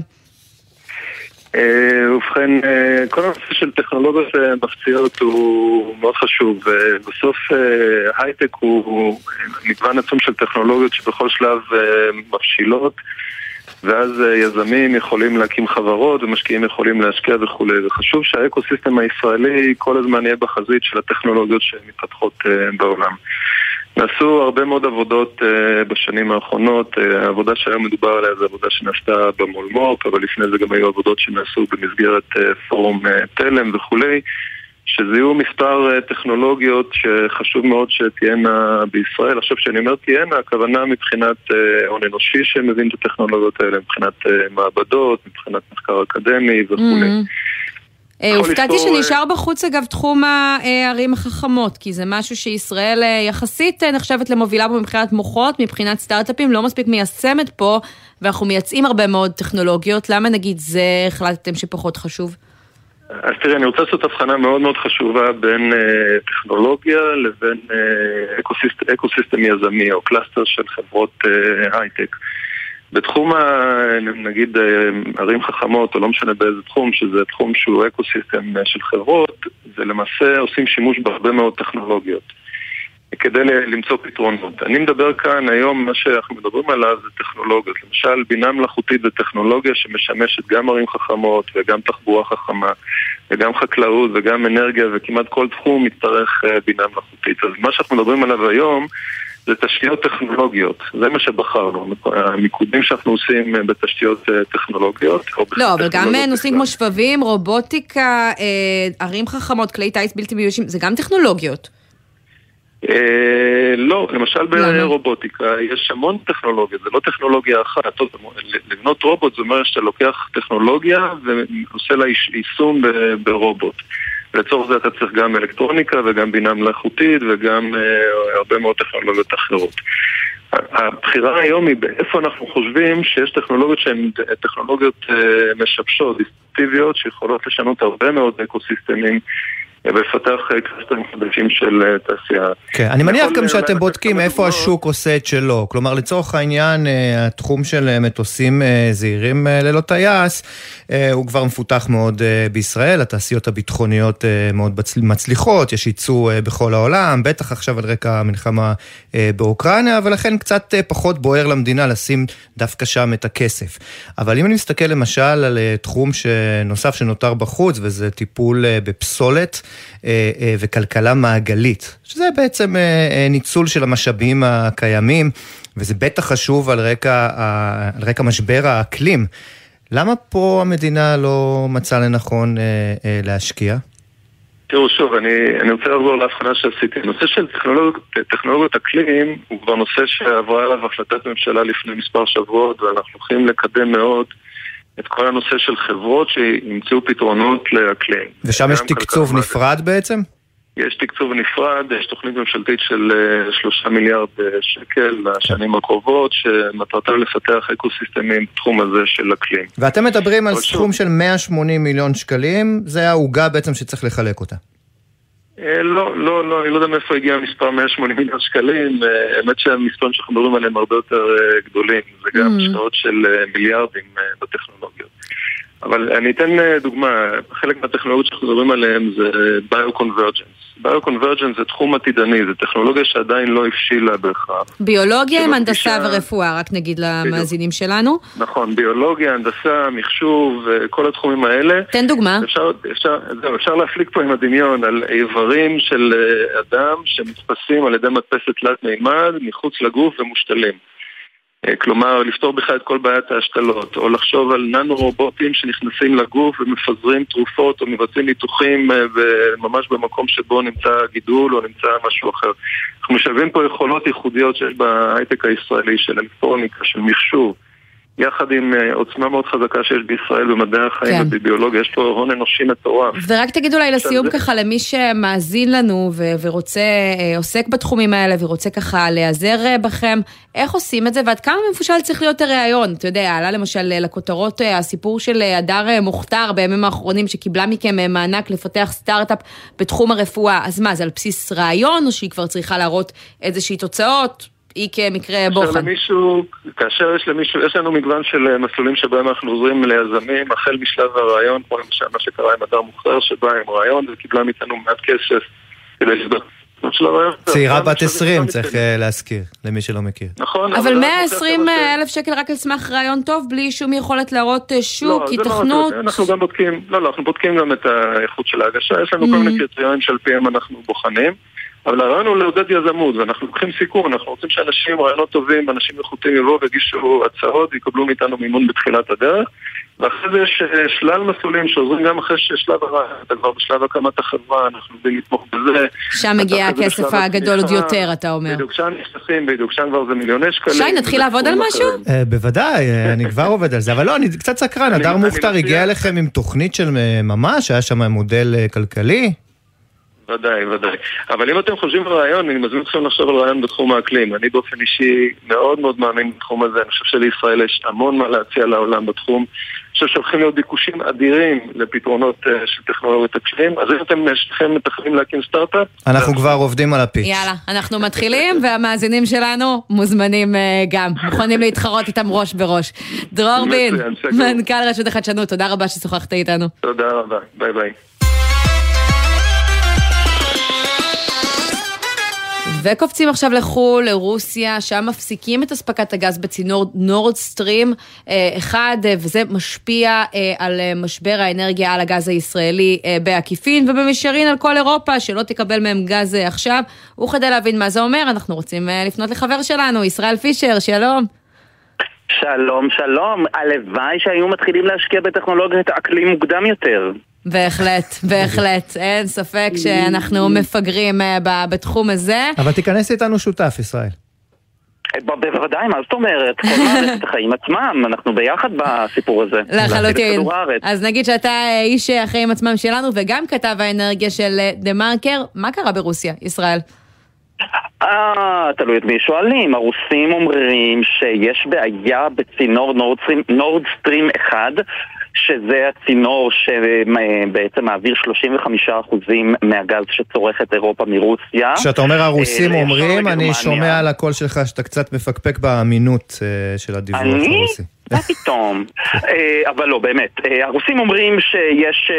אה, ובכן, אה, כל הנושא של טכנולוגיות אה, מפציעות הוא מאוד חשוב. בסוף הייטק הוא מגוון עצום של טכנולוגיות שבכל שלב מבשילות, ואז יזמים יכולים להקים חברות ומשקיעים יכולים להשקיע וכולי. וחשוב שהאקוסיסטם הישראלי כל הזמן יהיה בחזית של הטכנולוגיות שמתפתחות בעולם. נעשו הרבה מאוד עבודות uh, בשנים האחרונות, uh, העבודה שהיום מדובר עליה זו עבודה שנעשתה במולמו"פ, אבל לפני זה גם היו עבודות שנעשו במסגרת uh, פורום uh, תלם וכולי, שזיהו מספר uh, טכנולוגיות שחשוב מאוד שתהיינה בישראל. עכשיו כשאני אומר תהיינה, הכוונה מבחינת הון אנושי שמבין את הטכנולוגיות האלה, מבחינת uh, מעבדות, מבחינת מחקר אקדמי וכולי. Mm-hmm. אה, הופתעתי לפתור, אה, שנשאר בחוץ אגב תחום הערים החכמות, כי זה משהו שישראל אה, יחסית אה, נחשבת למובילה בו מבחינת מוחות, מבחינת סטארט-אפים, לא מספיק מיישמת פה, ואנחנו מייצאים הרבה מאוד טכנולוגיות, למה נגיד זה החלטתם שפחות חשוב? אז תראי, אני רוצה לעשות הבחנה מאוד מאוד חשובה בין אה, טכנולוגיה לבין אה, אקוסיסט, אקוסיסטם יזמי או cluster של חברות אה, הייטק. בתחום, ה, נגיד, אה, ערים חכמות, או לא משנה באיזה תחום, שזה תחום שהוא אקוסיסטם אה, של חברות, זה למעשה עושים שימוש בהרבה מאוד טכנולוגיות. כדי למצוא פתרונות. אני מדבר כאן היום, מה שאנחנו מדברים עליו זה טכנולוגיות. למשל, בינה מלאכותית זה טכנולוגיה שמשמשת גם ערים חכמות וגם תחבורה חכמה וגם חקלאות וגם אנרגיה וכמעט כל תחום יצטרך אה, בינה מלאכותית. אז מה שאנחנו מדברים עליו היום זה תשתיות טכנולוגיות. זה מה שבחרנו. המיקודים שאנחנו עושים אה, בתשתיות אה, טכנולוגיות. לא, אבל גם אה, נושאים. כמו שבבים, רובוטיקה, אה, ערים חכמות, כלי טיס בלתי מיושים, זה גם טכנולוגיות. אה, לא, למשל? ברובוטיקה יש המון טכנולוגיות, זה לא טכנולוגיה אחת. טוב, לבנות רובוט זה אומר שאתה לוקח טכנולוגיה ועושה לה ייש- יישום ברובוט. לצורך זה אתה צריך גם אלקטרוניקה וגם בינה מלאכותית וגם אה, הרבה מאוד טכנולוגיות אחרות. הבחירה היום היא באיפה אנחנו חושבים שיש טכנולוגיות שהן טכנולוגיות אה, משבשות, דיסרפטיביות, שיכולות לשנות הרבה מאוד אקוסיסטמים אה, ולפתח אה, קלאסטרים חדשים של אה, תעשייה. כן, אני מניח יכול גם שאתם בודקים איפה. השוק עושה את שלו. כלומר, לצורך העניין, אה, התחום של מטוסים זעירים ללא טייס, הוא כבר מפותח מאוד בישראל, התעשיות הביטחוניות מאוד מצל- מצליחות, יש ייצוא בכל העולם, בטח עכשיו על רקע המלחמה באוקראינה, ולכן קצת פחות בוער למדינה לשים דווקא שם את הכסף. אבל אם אני מסתכל למשל על תחום נוסף שנותר בחוץ, וזה טיפול בפסולת וכלכלה מעגלית, שזה בעצם אה, אה, ניצול של המשאבים הקיימים, וזה בטח חשוב על רקע, על רקע משבר האקלים. למה פה המדינה לא מצאה לנכון אה, אה, להשקיע? תראו, שוב, אני, אני רוצה לחזור להבחנה שעשיתי. הנושא של טכנולוגיות, טכנולוגיות אקלים הוא כבר נושא שעברה עליו החלטת ממשלה לפני מספר שבועות, ואנחנו הולכים לקדם מאוד את כל הנושא של חברות שימצאו פתרונות לאקלים. ושם יש תקצוב נפרד בעצם? יש תקצוב נפרד, יש תוכנית ממשלתית של אה, שלושה מיליארד אה, שקל לשנים הקרובות, שמטרתה לפתח אקוסיסטמים בתחום הזה של אקלים. ואתם מדברים על סכום של 180 מיליון שקלים, זה העוגה בעצם שצריך לחלק אותה. אה, לא, לא, לא, אני לא יודע מאיפה הגיע המספר 180 מיליון שקלים, אה, האמת שהמספרים שאנחנו מדברים עליהם הרבה יותר אה, גדולים, זה גם Mm. השקעות של מיליארדים בטכנולוגיות. אבל אני אתן דוגמה, חלק מהטכנולוגיות שאנחנו מדברים עליהן זה ביו-קונברג'נס. ביו-קונברג'נס זה תחום עתידני, זה טכנולוגיה שעדיין לא הבשילה בהכרח. ביולוגיה עם הנדסה שבפגישה- ורפואה, רק נגיד למאזינים שלנו. נכון, ביולוגיה, הנדסה, מחשוב, אה, כל התחומים האלה. תן דוגמה. אפשר, אפשר, זהו, אפשר להפליג פה עם הדמיון על איברים של אה, אדם שנתפסים על ידי מדפסת תלת מימד מחוץ לגוף ומושתלים. אה, כלומר, לפתור בכלל את כל בעיית ההשתלות, או לחשוב על ננו רובוטים שנכנסים לגוף ומפזרים תרופות או מבצעים ניתוחים אה, ממש במקום שבו נמצא גידול או נמצא משהו אחר. אנחנו משלבים פה יכולות ייחודיות שיש בהייטק הישראלי של אלקטרוניקה, של מחשוב. יחד עם אה, עוצמה מאוד חזקה שיש בישראל במדעי החיים כן. ובביולוגיה, יש פה הון אנושי מטורף. ורק תגיד אולי לסיום זה- ככה למי שמאזין לנו ו- ורוצה, אה, עוסק בתחומים האלה ורוצה ככה להיעזר אה, בכם, איך עושים את זה ועד כמה מפושל צריך להיות הראיון? אתה יודע, עלה למשל לכותרות הסיפור של הדר מוכתר בימים האחרונים שקיבלה מכם מענק לפתח סטארט-אפ בתחום הרפואה, אז מה, זה על בסיס ראיון או שהיא כבר צריכה להראות איזושהי תוצאות? היא כמקרה כאשר בוחן. למישהו, כאשר יש למישהו, יש לנו מגוון של אה, מסלולים שבהם אנחנו עוזרים ליזמים, החל משלב הרעיון, כמו למשל מה שקרה עם אדר מוכתר, שבא עם רעיון וקיבלה מאיתנו מעט כסף כדי הרעיון. צעירה בת בשלבים 20, גם צריך מתקדמים. אה, להזכיר, למי שלא מכיר. נכון, אבל אנחנו 120 חושבים ש- אלף שקל רק על סמך רעיון טוב, בלי שום יכולת להראות אה, שוק, לא, זה לא אנחנו גם בודקים, לא, לא, אנחנו בודקים גם את האיכות של ההגשה, יש לנו כל. מיני קריטריונים שעל פיהם אנחנו בוחנים. אבל הרעיון הוא לעודד יזמות, ואנחנו לוקחים סיכון, אנחנו רוצים שאנשים, רעיונות טובים, אנשים איכותיים יבואו ויגישו הצעות, יקבלו מאיתנו מימון בתחילת הדרך. ואחרי זה יש אה, שלל מסלולים שעוזרים גם אחרי ששלב הרעיון, אתה כבר בשלב הקמת החברה, אנחנו יודעים לתמוך בזה. שם מגיע הכסף הגדול עוד. יותר, אתה אומר. בדיוק, שם נכנסים, בדיוק, שם כבר זה מיליוני שקלים. שי, נתחיל לעבוד על משהו? אה, בוודאי, אה, אני כבר עובד על זה, אבל לא, אני קצת סקרן, הדר מוכתר הגיע אליכם עם תוכנית של ממש, היה שם מודל כלכלי? ודאי, ודאי. אבל אם אתם חושבים על רעיון, אני מזמין אתכם לחשוב על רעיון בתחום האקלים. אני באופן אישי מאוד מאוד מאמין בתחום הזה. אני חושב שלישראל יש המון מה להציע לעולם בתחום. אני חושב שהולכים להיות ביקושים אדירים לפתרונות אה, של טכנולוגיות אקלים. אז אם אתם שניכם מתכננים להקים סטארט-אפ, אנחנו כבר עובדים על ה pitch. יאללה, אנחנו מתחילים, והמאזינים שלנו מוזמנים אה, גם, מוכנים להתחרות איתם ראש בראש. דרור בין. מנכ"ל רשות החדשנות, תודה רבה ששוחחת איתנו. תודה רבה. ביי ביי. וקופצים עכשיו לחו"ל, לרוסיה, שם מפסיקים את אספקת הגז בצינור Nord Stream אה, אחד, אה, וזה משפיע אה, על משבר האנרגיה על הגז הישראלי בעקיפין, ובמישרין על כל אירופה, שלא תקבל מהם גז עכשיו. וכדי להבין מה זה אומר, אנחנו רוצים לפנות לחבר שלנו, ישראל פישר, שלום. שלום, שלום. הלוואי שהיו מתחילים להשקיע בטכנולוגיית אקלים מוקדם יותר. בהחלט, בהחלט, אין ספק שאנחנו מפגרים אה, בתחום הזה. אבל תיכנס איתנו שותף, ישראל. בוודאי, מה זאת אומרת? כל מערכת החיים עצמם, אנחנו ביחד בסיפור הזה. לחלוטין. אז נגיד שאתה איש החיים עצמם שלנו וגם כתב האנרגיה של אה, דה מרקר, מה קרה ברוסיה, ישראל? אה, תלוי את מי שואלים. הרוסים אומרים שיש בעיה בצינור נורד סטרים- נורד סטרים 1, שזה הצינור שבעצם מעביר 35% מהגז שצורכת אירופה מרוסיה. כשאתה אומר הרוסים אה, אומרים. אני שומע על הקול שלך שאתה קצת מפקפק באמינות אה, של הדיווח אני? הרוסי. מה פתאום? אה, אבל לא, באמת. הרוסים אומרים שיש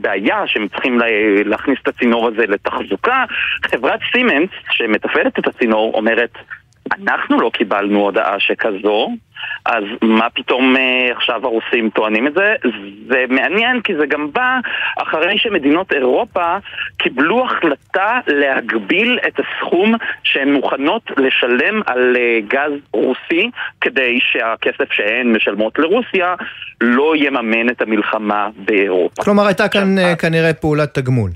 בעיה שהם צריכים לה- להכניס את הצינור הזה לתחזוקה. חברת סימנס, שמתפעלת את הצינור, אומרת, אנחנו לא קיבלנו הודעה שכזו, אז מה פתאום אה, עכשיו הרוסים טוענים את זה? זה מעניין כי זה גם בא אחרי שמדינות אירופה קיבלו החלטה להגביל את הסכום שהן מוכנות לשלם על אה, גז רוסי כדי שהכסף שהן משלמות לרוסיה לא יממן את המלחמה באירופה. כלומר, הייתה כאן אה, כנראה פעולת תגמול.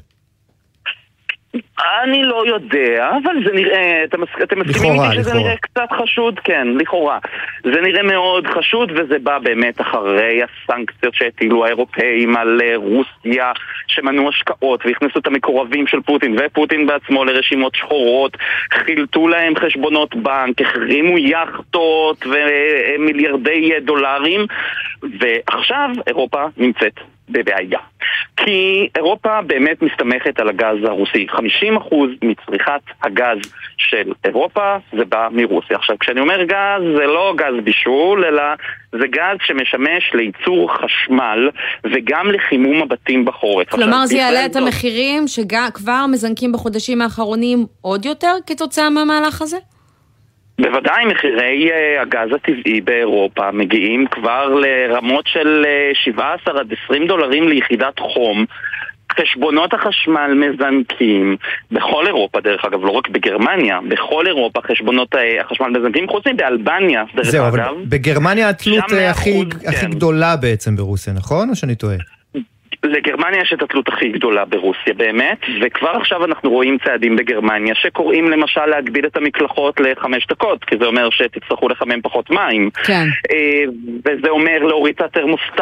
אני לא יודע, אבל זה נראה, אתם, מס- אתם מסכימים לכאורה, איתי שזה לכאורה. נראה קצת חשוד? כן, לכאורה. זה נראה מאוד חשוד וזה בא באמת אחרי הסנקציות שהטילו האירופאים על אה, רוסיה, שמנעו השקעות והכניסו את המקורבים של פוטין ופוטין בעצמו לרשימות שחורות, חילטו להם חשבונות בנק, החרימו יכטות ומיליארדי אה, דולרים, ועכשיו אירופה נמצאת בבעיה. כי אירופה באמת מסתמכת על הגז הרוסי. 50% מצריכת הגז של אירופה זה בא מרוסיה. עכשיו, כשאני אומר גז, זה לא גז בישול, אלא זה גז שמשמש לייצור חשמל וגם לחימום הבתים בחורף. כלומר עכשיו, זה יעלה את זאת- המחירים שכבר מזנקים בחודשים האחרונים עוד יותר כתוצאה מהמהלך הזה? בוודאי מחירי אה, הגז הטבעי באירופה מגיעים כבר לרמות של אה, 17 עד 20 דולרים ליחידת חום. חשבונות החשמל מזנקים בכל אירופה, דרך אגב, לא רק בגרמניה, בכל אירופה חשבונות אה, החשמל מזנקים, חוץ מבאלבניה, דרך זהו, אבל אגב. בגרמניה התלות שם אה, הכי 100%, הכי כן. גדולה בעצם ברוסיה, נכון? או שאני טועה? לגרמניה יש את התלות הכי גדולה ברוסיה באמת, וכבר עכשיו אנחנו רואים צעדים בגרמניה שקוראים למשל להגביל את המקלחות לחמש דקות, כי זה אומר שתצטרכו לחמם פחות מים. כן. אה, וזה אומר להוריד את התרמוסטט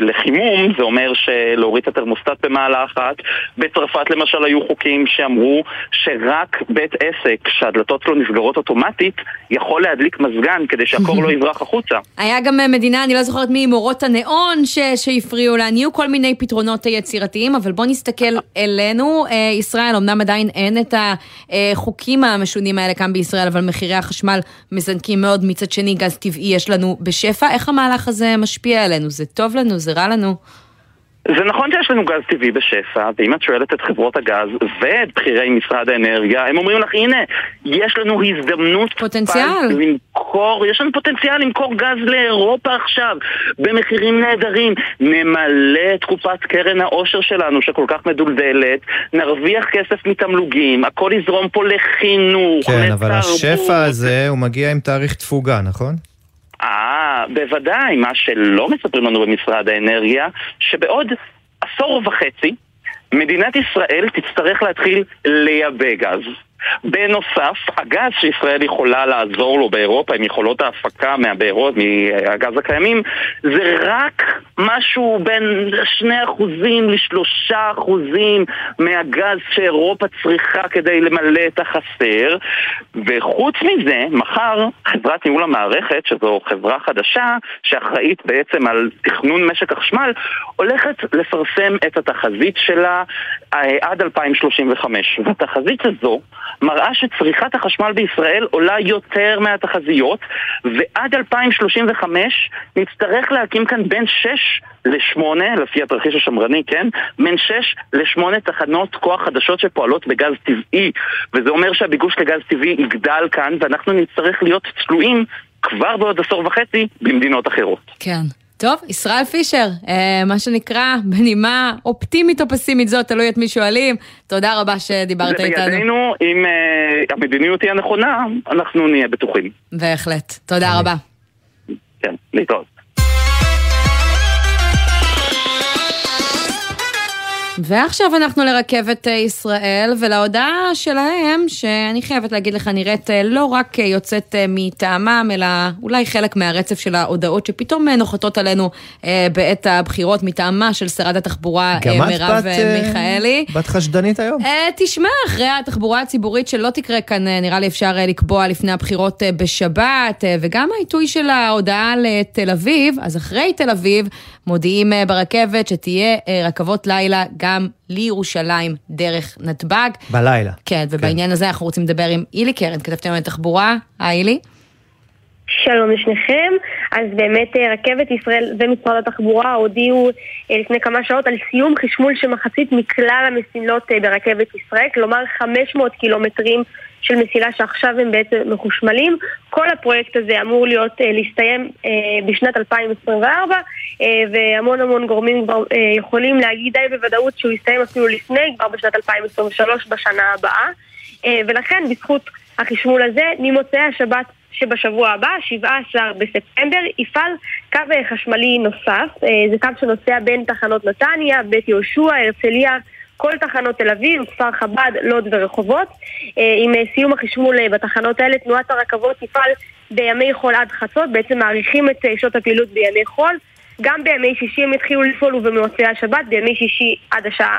לחימום, זה אומר שלהוריד את התרמוסטט במעלה אחת. בצרפת למשל היו חוקים שאמרו שרק בית עסק שהדלתות שלו נסגרות אוטומטית יכול להדליק מזגן כדי שהקור לא יברח החוצה. היה גם מדינה, אני לא זוכרת מי, מורות הנאון ש- שהפריעו לה, נהיו כל מיני פתרונות אה, יצירתיים, אבל בוא נסתכל אלינו. אה, ישראל, אמנם עדיין אין את החוקים המשונים האלה כאן בישראל, אבל מחירי החשמל מזנקים מאוד. מצד שני, גז טבעי יש לנו בשפע. איך המהלך הזה משפיע עלינו? זה טוב לנו? זה רע לנו? זה נכון שיש לנו גז טבעי בשפע, ואם את שואלת את חברות הגז ואת בכירי משרד האנרגיה, הם אומרים לך, הנה, יש לנו הזדמנות... פוטנציאל. למכור, יש לנו פוטנציאל למכור גז לאירופה עכשיו, במחירים נהדרים. נמלא את קופת קרן העושר שלנו, שכל כך מדולדלת, נרוויח כסף מתמלוגים, הכל יזרום פה לחינוך, כן, אבל לתרבות. השפע הזה, הוא מגיע עם תאריך תפוגה, נכון? אה, בוודאי, מה שלא מספרים לנו במשרד האנרגיה, שבעוד עשור וחצי, מדינת ישראל תצטרך להתחיל לייבא גז. בנוסף, הגז שישראל יכולה לעזור לו באירופה עם יכולות ההפקה מהבארות, מהגז הקיימים, זה רק משהו בין 2% ל-3% מהגז שאירופה צריכה כדי למלא את החסר. וחוץ מזה, מחר חברת ניהול המערכת, שזו חברה חדשה, שאחראית בעצם על תכנון משק החשמל, הולכת לפרסם את התחזית שלה אה, עד 2035. והתחזית הזו מראה שצריכת החשמל בישראל עולה יותר מהתחזיות, ועד 2035 נצטרך להקים כאן בין 6 ל-8, לפי התרחיש השמרני, כן? בין 6 ל-8 תחנות כוח חדשות שפועלות בגז טבעי, וזה אומר שהביקוש לגז טבעי יגדל כאן, ואנחנו נצטרך להיות תלויים כבר בעוד עשור וחצי במדינות אחרות. כן. טוב, ישראל פישר, אה, מה שנקרא, בנימה אופטימית או פסימית זאת, תלוי את מי שואלים. תודה רבה שדיברת איתנו. בידינו, אם uh, המדיניות היא הנכונה, אנחנו נהיה בטוחים. בהחלט. תודה רבה. כן, להתראות. ועכשיו אנחנו לרכבת אה, ישראל ולהודעה שלהם, שאני חייבת להגיד לך, נראית אה, לא רק אה, יוצאת מטעמם, אלא אולי חלק מהרצף של ההודעות שפתאום נוחתות עלינו בעת הבחירות מטעמה של שרת התחבורה אה, גם את בת, מיכאלי. בת חשדנית היום. תשמע, אחרי התחבורה הציבורית שלא תקרה כאן, אה, נראה לי אפשר לקבוע לפני הבחירות בשבת, וגם העיתוי של ההודעה לתל אביב, אז אחרי תל אביב מודיעים אה, ברכבת שתהיה אה, רכבות לילה גם לירושלים דרך נתב"ג. בלילה. כן, ובעניין הזה אנחנו רוצים לדבר עם אילי קרן, כתבתם על תחבורה. היי אילי. שלום לשניכם. אז באמת אה, רכבת ישראל ומשרד התחבורה הודיעו לפני כמה שעות על סיום חשמול של מחצית מכלל המסילות ברכבת ישראל, כלומר 500 קילומטרים של מסילה שעכשיו הם בעצם מחושמלים. כל הפרויקט הזה אמור להיות, להסתיים בשנת 2024 והמון המון גורמים כבר יכולים להגיד די בוודאות שהוא יסתיים אפילו לפני, כבר בשנת 2023 בשנה הבאה. ולכן בזכות החשמול הזה, ממוצאי השבת שבשבוע הבא, 17 בספטמבר, יפעל קו אה, חשמלי נוסף. אה, זה קו שנוסע בין תחנות נתניה, בית יהושע, הרצליה, כל תחנות תל אביב, כפר חב"ד, לוד ורחובות. אה, עם סיום החשמול בתחנות האלה, תנועת הרכבות תפעל בימי חול עד חצות, בעצם מאריכים את שעות הפעילות בימי חול. גם בימי שישי הם התחילו לפעול ובמוצאי השבת, בימי שישי עד השעה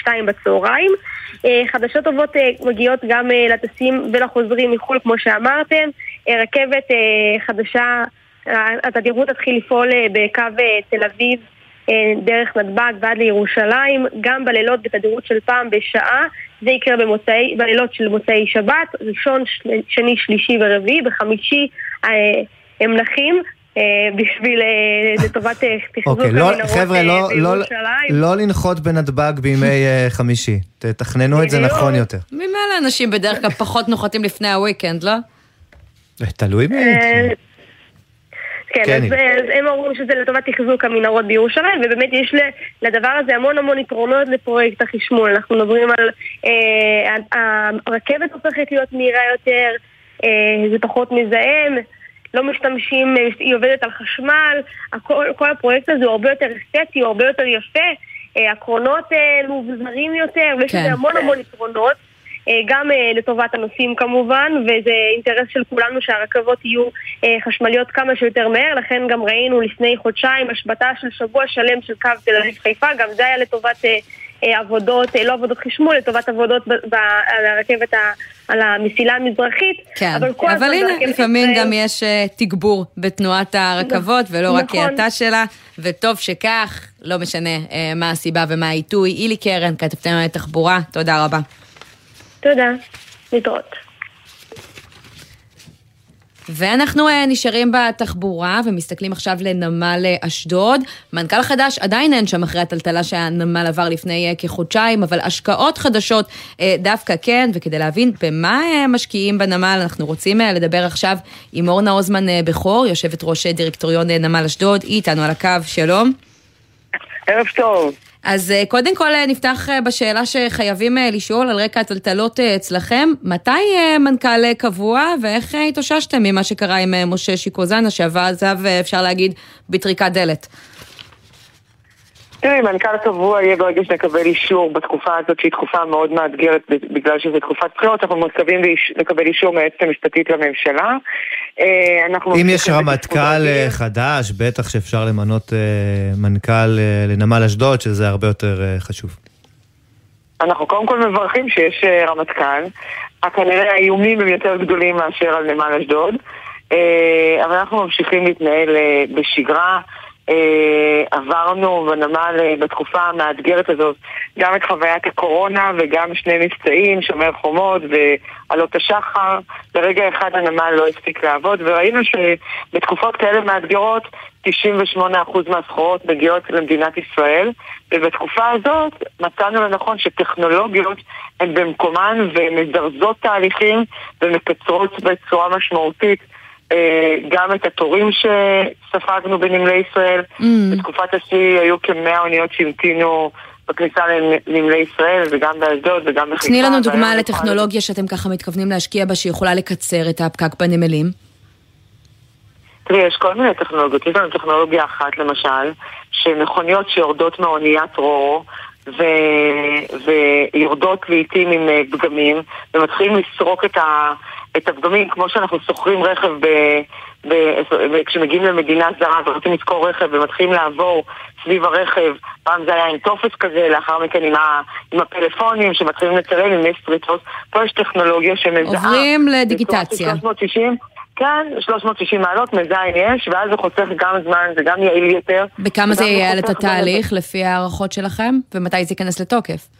שתיים בצהריים. חדשות טובות מגיעות גם לטסים ולחוזרים מחו"ל, כמו שאמרתם. רכבת חדשה, התדירות תתחיל לפעול בקו תל אביב דרך נתב"ג ועד לירושלים, גם בלילות בתדירות של פעם בשעה, זה יקרה במוצאי, בלילות של מוצאי שבת, ראשון, שני, שלישי ורביעי, בחמישי הם נחים. בשביל, לטובת תחזוק אוקיי, לא, המנהרות חבר'ה, לא, לא, בירושלים. לא לנחות בנתב"ג בימי אה, חמישי. תתכננו את זה. נכון יותר. ממילא אנשים בדרך כלל פחות נוחתים לפני הוויקנד, לא? תלוי מי. כן, כן, אז אז הם אומרים שזה לטובת תחזוק המנהרות בירושלים, ובאמת יש לדבר הזה המון המון יתרונות לפרויקט החשמול. אנחנו מדברים על... אה, הרכבת הופכת להיות מהירה יותר, אה, זה פחות מזהם, לא משתמשים, אה, היא עובדת על חשמל, הכל, כל הפרויקט הזה הוא הרבה יותר אסתטי, הוא הרבה יותר יפה, אה, הקרונות אה, מאובזרים יותר, ויש כן. לזה המון המון יתרונות. אה, גם אה, לטובת הנוסעים כמובן, וזה אינטרס של כולנו שהרכבות יהיו אה, חשמליות כמה שיותר מהר, לכן גם ראינו לפני חודשיים השבתה של שבוע שלם של קו תל אביב חיפה, גם זה היה לטובת עבודות, לא עבודות חשמול, לטובת עבודות על הרכבת, ה- על המסילה המזרחית. כן, אבל, אבל הנה, לפעמים ישראל- גם יש תגבור בתנועת הרכבות, ולא רק נכון. האטה שלה, וטוב שכך, לא משנה מה הסיבה ומה העיתוי. אילי קרן, כתבתם על תחבורה, תודה רבה. תודה, להתראות. ואנחנו אה, נשארים בתחבורה ומסתכלים עכשיו לנמל אה, אשדוד. מנכ"ל חדש עדיין אין שם אחרי הטלטלה שהנמל עבר לפני אה, כחודשיים, אבל השקעות חדשות דווקא כן, וכדי להבין במה משקיעים בנמל, אנחנו רוצים לדבר עכשיו עם אורנה עוזמן בכור, יושבת ראש דירקטוריון נמל אשדוד, היא איתנו על הקו, שלום. ערב טוב. אז אה, קודם כל אה, נפתח אה, בשאלה שחייבים לשאול על רקע הטלטלות אצלכם. מתי מנכ"ל קבוע ואיך התאוששתם ממה שקרה עם משה שיקוזנה שעזב, אפשר להגיד, בטריקת דלת? תראי, מנכ"ל קבוע יהיה ברגע שנקבל אישור בתקופה הזאת, שהיא תקופה מאוד מאתגרת בגלל שזו תקופת בחירות, אנחנו מקווים לקבל אישור מהיועצת המשפטית לממשלה. אה, אם יש רמטכ"ל אה, חדש, בטח שאפשר למנות אה, מנכ"ל לנמל אשדוד, שזה הרבה יותר חשוב. אנחנו קודם כל מברכים שיש רמטכ"ל, כנראה האיומים הם יותר גדולים מאשר על נמל אשדוד, אבל אנחנו ממשיכים להתנהל בשגרה. אה, עברנו בנמל אה, בתקופה המאתגרת הזאת גם את חוויית הקורונה וגם שני מבצעים, שומר חומות ועלות השחר. לרגע אחד הנמל לא הספיק לעבוד, וראינו שבתקופות כאלה מאתגרות 98% מהסחורות מגיעות למדינת ישראל, ובתקופה הזאת מצאנו לנכון שטכנולוגיות הן במקומן ומזרזות תהליכים ומקצרות בצורה משמעותית גם את התורים שספגנו בנמלי ישראל. Mm. בתקופת השיא היו כמאה אוניות שהמתינו בכניסה לנמלי ישראל, וגם באשדוד וגם בחיפה. תני לנו דוגמה לטכנולוגיה שאתם ככה מתכוונים להשקיע בה שיכולה לקצר את הפקק בנמלים. תראי, יש כל מיני טכנולוגיות. יש לנו טכנולוגיה אחת, למשל, שמכוניות שיורדות מאוניית רורו ו... ויורדות לעיתים עם אה, פגמים, ומתחילים לסרוק את, ה... את הפגמים, כמו שאנחנו שוכרים רכב ב... ב... ב... כשמגיעים למדינה זרה ורוצים לשכור רכב ומתחילים לעבור סביב הרכב, פעם זה היה עם טופס כזה, לאחר מכן עם, ה... עם הפלאפונים שמתחילים לצלם עם סטריטות, פה יש טכנולוגיה שמזהה. עוברים לדיגיטציה. 360, כן, 360 מעלות, מזין יש, ואז זה חוסך גם זמן, זה גם יעיל יותר. בכמה זה ייעל את התהליך לפי ההערכות שלכם? ומתי זה ייכנס לתוקף?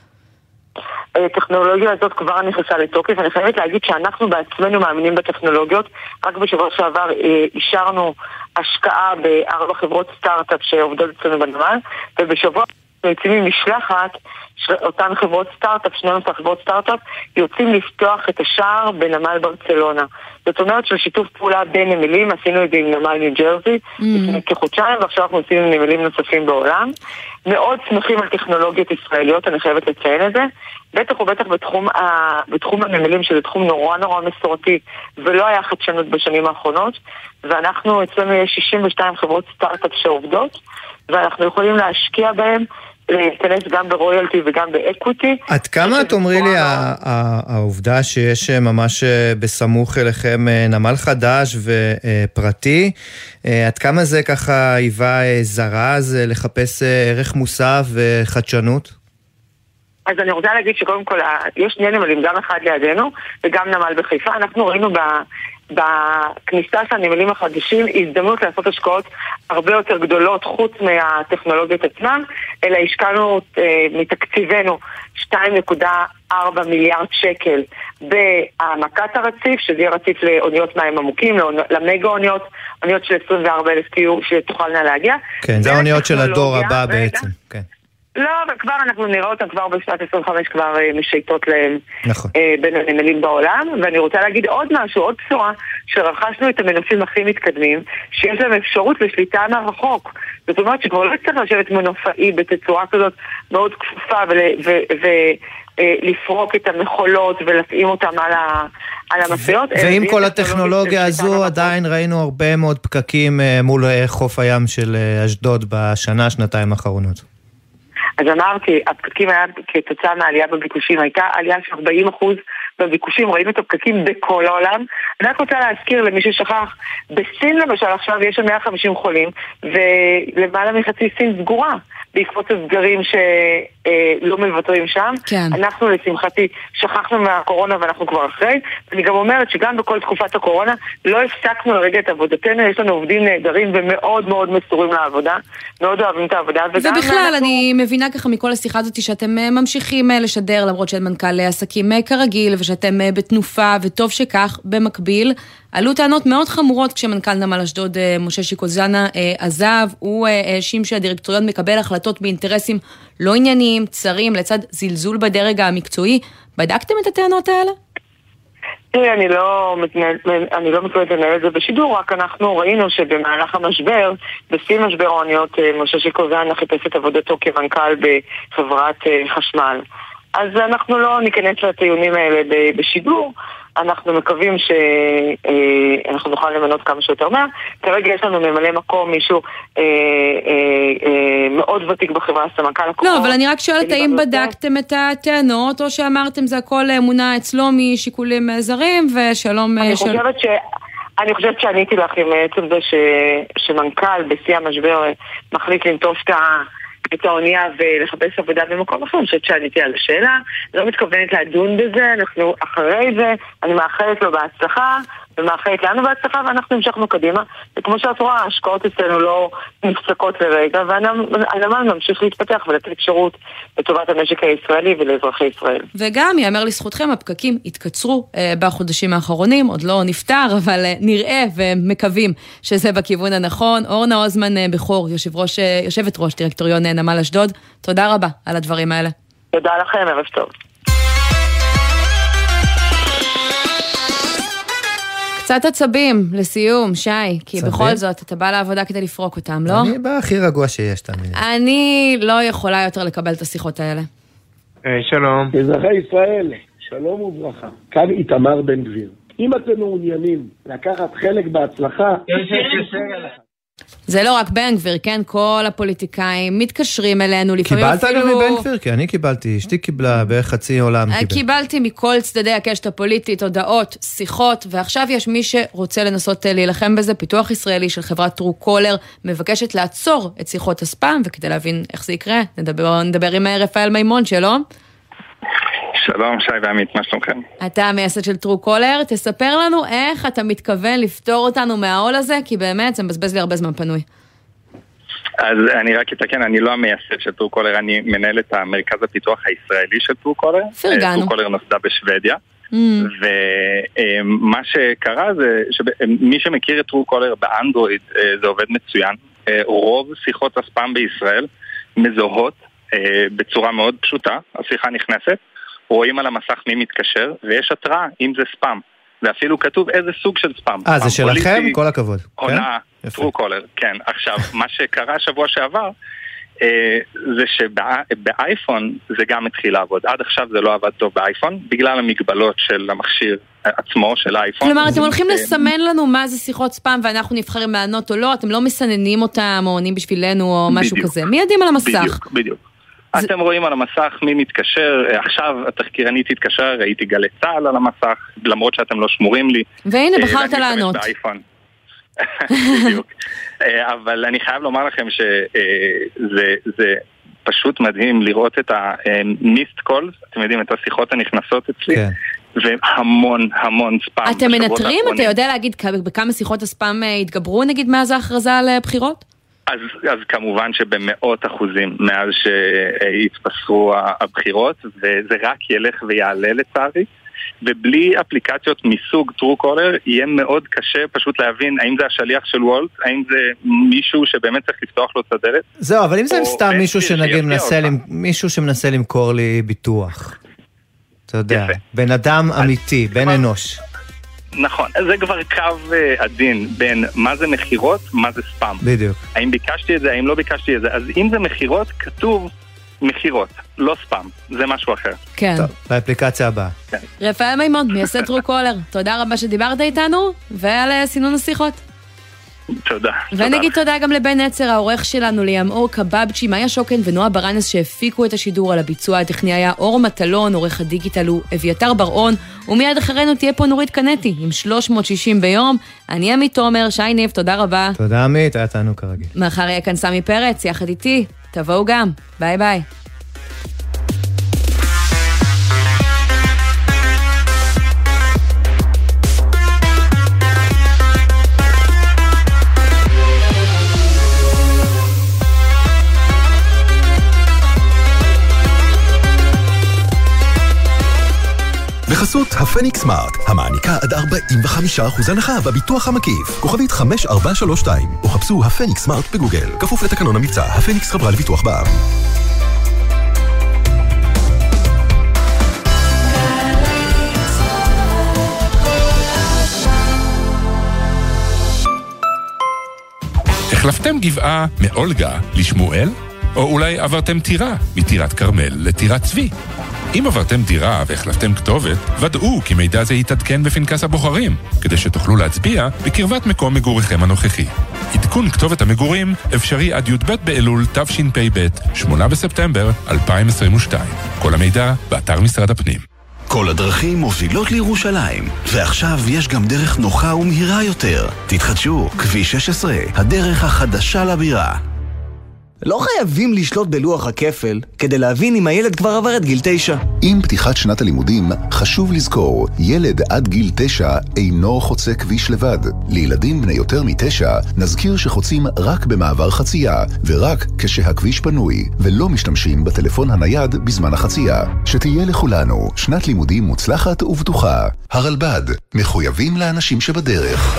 הטכנולוגיה הזאת כבר נכנסה לתוקף. אני חייבת להגיד שאנחנו בעצמנו מאמינים בטכנולוגיות. רק בשבוע שעבר אה, אישרנו השקעה בארבע חברות סטארט-אפ שעובדות אצלנו בנמל, ובשבוע אנחנו יוצאים עם משלחת של אותן חברות סטארט-אפ, 12 חברות סטארט-אפ, יוצאים לפתוח את השער בנמל ברצלונה. זאת אומרת של שיתוף פעולה בין נמלים, עשינו את זה עם נמל ניו ג'רזי לפני כחודשיים, ועכשיו אנחנו עושים עם נמלים נוספים בעולם. מאוד שמחים על טכנולוגיות ישראליות, אני חייבת לציין את זה. בטח ובטח בתחום, ה... בתחום הנמלים, שזה תחום נורא נורא מסורתי, ולא היה חדשנות בשנים האחרונות. ואנחנו, אצלנו יש 62 חברות סטארט-אפ שעובדות, ואנחנו יכולים להשקיע בהן, להיכנס גם ברויאלטי וגם באקוויטי. עד כמה, תאמרי לי, ה- ה- העובדה שיש אה, ממש אה, בסמוך אליכם אה, נמל חדש ופרטי, עד כמה זה ככה היווה זרז לחפש ערך מוסף וחדשנות? אז אני רוצה להגיד שקודם כל, יש שני נמלים, גם אחד לידינו וגם נמל בחיפה. אנחנו ראינו ב... בכניסה של הנמלים החדשים הזדמנות לעשות השקעות הרבה יותר גדולות חוץ מהטכנולוגיות עצמן, אלא השקענו אה, מתקציבנו 2.4 מיליארד שקל בהעמקת הרציף, שזה יהיה רציף לאוניות מים עמוקים, למגה אוניות, אוניות של 24 אלף טיור שתוכלנה להגיע. כן, זה האוניות של הדור הבא. בעצם. כן, לא, אבל כבר אנחנו נראה אותם כבר בשנת 25 כבר אה, משייטות להם נכון. אה, בין הנמלים בעולם, ואני רוצה להגיד עוד משהו, עוד בשורה, שרכשנו את המנופים הכי מתקדמים, שיש להם אפשרות לשליטה מהרחוק. זאת אומרת שכבר לא צריך לשבת מנופאי בתצורה כזאת מאוד כפופה ולפרוק את המכולות ולהתאים אותם על ה- על ועם כל הטכנולוגיה הזו. עדיין ראינו הרבה מאוד פקקים אה, מול אה, חוף הים של אה, אשדוד בשנה, שנתיים האחרונות. אז אמרתי, הפקקים היה כתוצאה מהעלייה בביקושים, הייתה עלייה של 40% בביקושים, ראינו את הפקקים בכל העולם. אני רק רוצה להזכיר למי ששכח, בסין למשל עכשיו יש שם 150 חולים, ולמעלה מחצי סין סגורה. בעקבות הסגרים שלא מוותרים שם. כן. אנחנו לשמחתי שכחנו מהקורונה ואנחנו כבר אחרי. אני גם אומרת שגם בכל תקופת הקורונה לא הפסקנו לרגע את עבודתנו, יש לנו עובדים נהדרים ומאוד מאוד מסורים לעבודה, מאוד אוהבים את העבודה. ובכלל, אנחנו- אני מבינה ככה מכל השיחה הזאת שאתם אה, ממשיכים אה, לשדר, למרות שאין מנכ"ל עסקים אה, כרגיל, שאתם אה, בתנופה, וטוב שכך. במקביל, עלו טענות מאוד חמורות כשמנכ"ל נמל אשדוד, אה, משה שיקוזנה, אה, עזב. הוא האשים שהדירקטוריון מקבל החלטות באינטרסים לא ענייניים, צרים, לצד זלזול בדרג המקצועי. בדקתם את הטענות האלה? תראי, אני לא לא מתכוונת לנהל את זה בשידור, רק אנחנו ראינו שבמהלך המשבר, בשיא משבר האוניות, משה שיקוזנה חיפש את עבודתו כמנכ"ל בחברת חשמל. אז אנחנו לא ניכנס לטיעונים האלה בשידור, אנחנו מקווים שאנחנו נוכל למנות כמה שיותר מהר. כרגע יש לנו ממלא מקום, מישהו אה, אה, אה, מאוד ותיק בחברה, סמנכ"ל לקוחות. לא, אבל אני רק שואלת האם בדקתם את הטענות, או שאמרתם זה הכל אה, מונע אצלו משיקולים אה, זרים, ושלום... אה, אני של- חושבת ש... אני חושבת שעניתי לך עם עצם זה ש... שמנכ"ל בשיא המשבר מחליט לנטוש את, ה... את האונייה ולחפש עבודה במקום אחר, אני חושבת שעניתי על השאלה, לא מתכוונת לדון בזה, אנחנו אחרי זה, אני מאחלת לו בהצלחה, ומאחלת לנו בהצלחה, ואנחנו המשכנו קדימה. וכמו שאת רואה, ההשקעות אצלנו לא נפסקות לרגע, והנמל ממשיך להתפתח ולתת שירות לטובת המשק הישראלי ולאזרחי ישראל. וגם, יאמר לזכותכם, הפקקים התקצרו אה, בחודשים האחרונים, עוד לא נפתר, אבל אה, נראה ומקווים שזה בכיוון הנכון. אורנה הוזמן אה, בכור, יושב ראש, אה, יושבת ראש דירקטוריון אה, נמל אשדוד, תודה רבה על הדברים האלה. תודה לכם, ערב טוב. קצת עצבים, לסיום, שי, כי עצבים? בכל זאת, אתה בא לעבודה כדי לפרוק אותם, לא? אני בא הכי רגוע שיש, תאמין לי. אני לא יכולה יותר לקבל את השיחות האלה. שלום. אזרחי ישראל, שלום וברכה. כאן איתמר בן גביר. אם אתם מעוניינים לקחת חלק בהצלחה, זה לא רק בן גביר, כן? כל הפוליטיקאים מתקשרים אלינו, לפעמים קיבלת אפילו... גם מבן גביר? כי אני קיבלתי, אשתי קיבלה, בערך חצי עולם קיבל. קיבלתי מכל צדדי הקשת הפוליטית הודעות, שיחות, ועכשיו יש מי שרוצה לנסות אה, להילחם בזה. פיתוח ישראלי של חברת Truecaller מבקשת לעצור את שיחות הספאם, וכדי להבין איך זה יקרה, נדבר, נדבר עם אה, רפאל מימון, שלום. שלום, שי ועמית, מה שלומכם? אתה המייסד של Truecaller, תספר לנו איך אתה מתכוון לפתור אותנו מהעול הזה, כי באמת זה מבזבז לי הרבה זמן פנוי. אז אני רק אתקן, אני לא המייסד של Truecaller, אני מנהל את המרכז הפיתוח הישראלי של Truecaller. פרגנו. Truecaller נוסדה בשוודיה. Mm. ומה שקרה זה שמי שמכיר את טרו קולר באנדרואיד אה, זה עובד מצוין. אה, רוב שיחות הספאם בישראל מזוהות אה, בצורה מאוד פשוטה, השיחה נכנסת, רואים על המסך מי מתקשר ויש התראה אם זה ספאם. ואפילו כתוב איזה סוג של ספאם. אה, זה שלכם? פוליטי, כל הכבוד. הונאה. טרו קולר, כן. עכשיו, מה שקרה שבוע שעבר, אה, זה שבאייפון זה גם התחיל לעבוד. עד עכשיו זה לא עבד טוב באייפון, בגלל המגבלות של המכשיר עצמו, של האייפון. כלומר, אתם הולכים אה, לסמן לנו מה זה שיחות ספאם ואנחנו נבחר אם לענות או לא, אתם לא מסננים אותם או עונים בשבילנו או משהו בדיוק. כזה. מי יודעים על המסך? בדיוק, בדיוק. אתם רואים על המסך מי מתקשר, אה, עכשיו התחקירנית התקשרה, ראיתי גלי צה"ל על המסך, למרות שאתם לא שמורים לי. והנה, אה, בחרת לענות. בדיוק. אה, אבל אני חייב לומר לכם שזה פשוט מדהים לראות את ה-missed calls, אתם יודעים, את השיחות הנכנסות אצלי, כן. והמון המון ספאם. אתם מנטרים? אתה. יודע להגיד בכמה שיחות הספאם התגברו נגיד מאז ההכרזה על בחירות? אז, אז כמובן שבמאות אחוזים מאז שהתבשרו הבחירות, וזה רק ילך ויעלה לצערי. ובלי אפליקציות מסוג קולר יהיה מאוד קשה פשוט להבין האם זה השליח של וולט, האם זה מישהו שבאמת צריך לפתוח לו את הדלת. זהו, אבל אם זה סתם מישהו שנגיד מנסה. למ- מישהו שמנסה למכור לי ביטוח. אתה יודע, בן אדם אמיתי, בן אנוש. נכון, זה כבר קו אה, עדין בין מה זה מכירות, מה זה ספאם. בדיוק. האם ביקשתי את זה, האם לא ביקשתי את זה. אז אם זה מכירות, כתוב מכירות, לא ספאם, זה משהו אחר. כן. באפליקציה הבאה. רפאל מימון, מייסד טרו קולר, תודה רבה שדיברת איתנו, ועל אה, סינון השיחות. תודה. ונגיד תודה גם לבן נצר, העורך שלנו, ליאם אור קבבצ'י, מאיה שוקן ונועה ברנס שהפיקו את השידור על הביצוע הטכני היה אור מטלון, עורך הדיגיטל הוא אביתר בר-און, ומיד אחרינו תהיה פה נורית קנטי עם 360 ביום. אני עמית תומר, שי ניב, תודה רבה. תודה עמית, היה תענוג כרגיל. מחר יהיה כאן סמי פרץ, יחד איתי. תבואו גם. ביי ביי. בחסות פניקס סמארט, המעניקה עד 45% הנחה בביטוח המקיף. כוכבית 5432, או חפשו הפניקס סמארט בגוגל. כפוף לתקנון המבצע, הפניקס חברה לביטוח בע"מ. החלפתם גבעה מאולגה לשמואל? או אולי עברתם טירה מטירת כרמל לטירת צבי? אם עברתם דירה והחלפתם כתובת, ודאו כי מידע זה יתעדכן בפנקס הבוחרים, כדי שתוכלו להצביע בקרבת מקום מגוריכם הנוכחי. עדכון כתובת המגורים אפשרי עד י"ב באלול תשפ"ב, 8 בספטמבר 2022. כל המידע באתר משרד הפנים. כל הדרכים מובילות לירושלים, ועכשיו יש גם דרך נוחה ומהירה יותר. תתחדשו, כביש 16, הדרך החדשה לבירה. לא חייבים לשלוט בלוח הכפל כדי להבין אם הילד כבר עבר את גיל תשע. עם פתיחת שנת הלימודים, חשוב לזכור, ילד עד גיל תשע אינו חוצה כביש לבד. לילדים בני יותר מתשע, נזכיר שחוצים רק במעבר חצייה, ורק כשהכביש פנוי, ולא משתמשים בטלפון הנייד בזמן החצייה. שתהיה לכולנו שנת לימודים מוצלחת ובטוחה. הרלב"ד, מחויבים לאנשים שבדרך.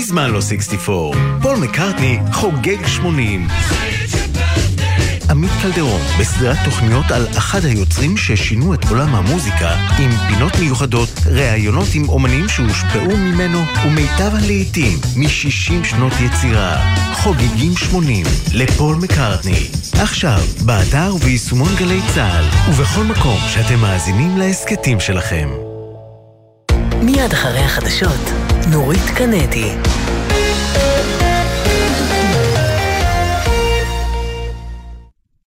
מזמן לא 64. פול מקארטני חוגג 80. עמית קלדרון, בסדרת תוכניות על אחד היוצרים ששינו את עולם המוזיקה, עם פינות מיוחדות, ראיונות עם אומנים שהושפעו ממנו, ומיטב הלעיתים מ-60 שנות יצירה. חוגגים 80 לפול מקארטני. עכשיו, באתר וביישומון גלי צה"ל, ובכל מקום שאתם מאזינים להסכתים שלכם. מיד אחרי החדשות, נורית קנדי.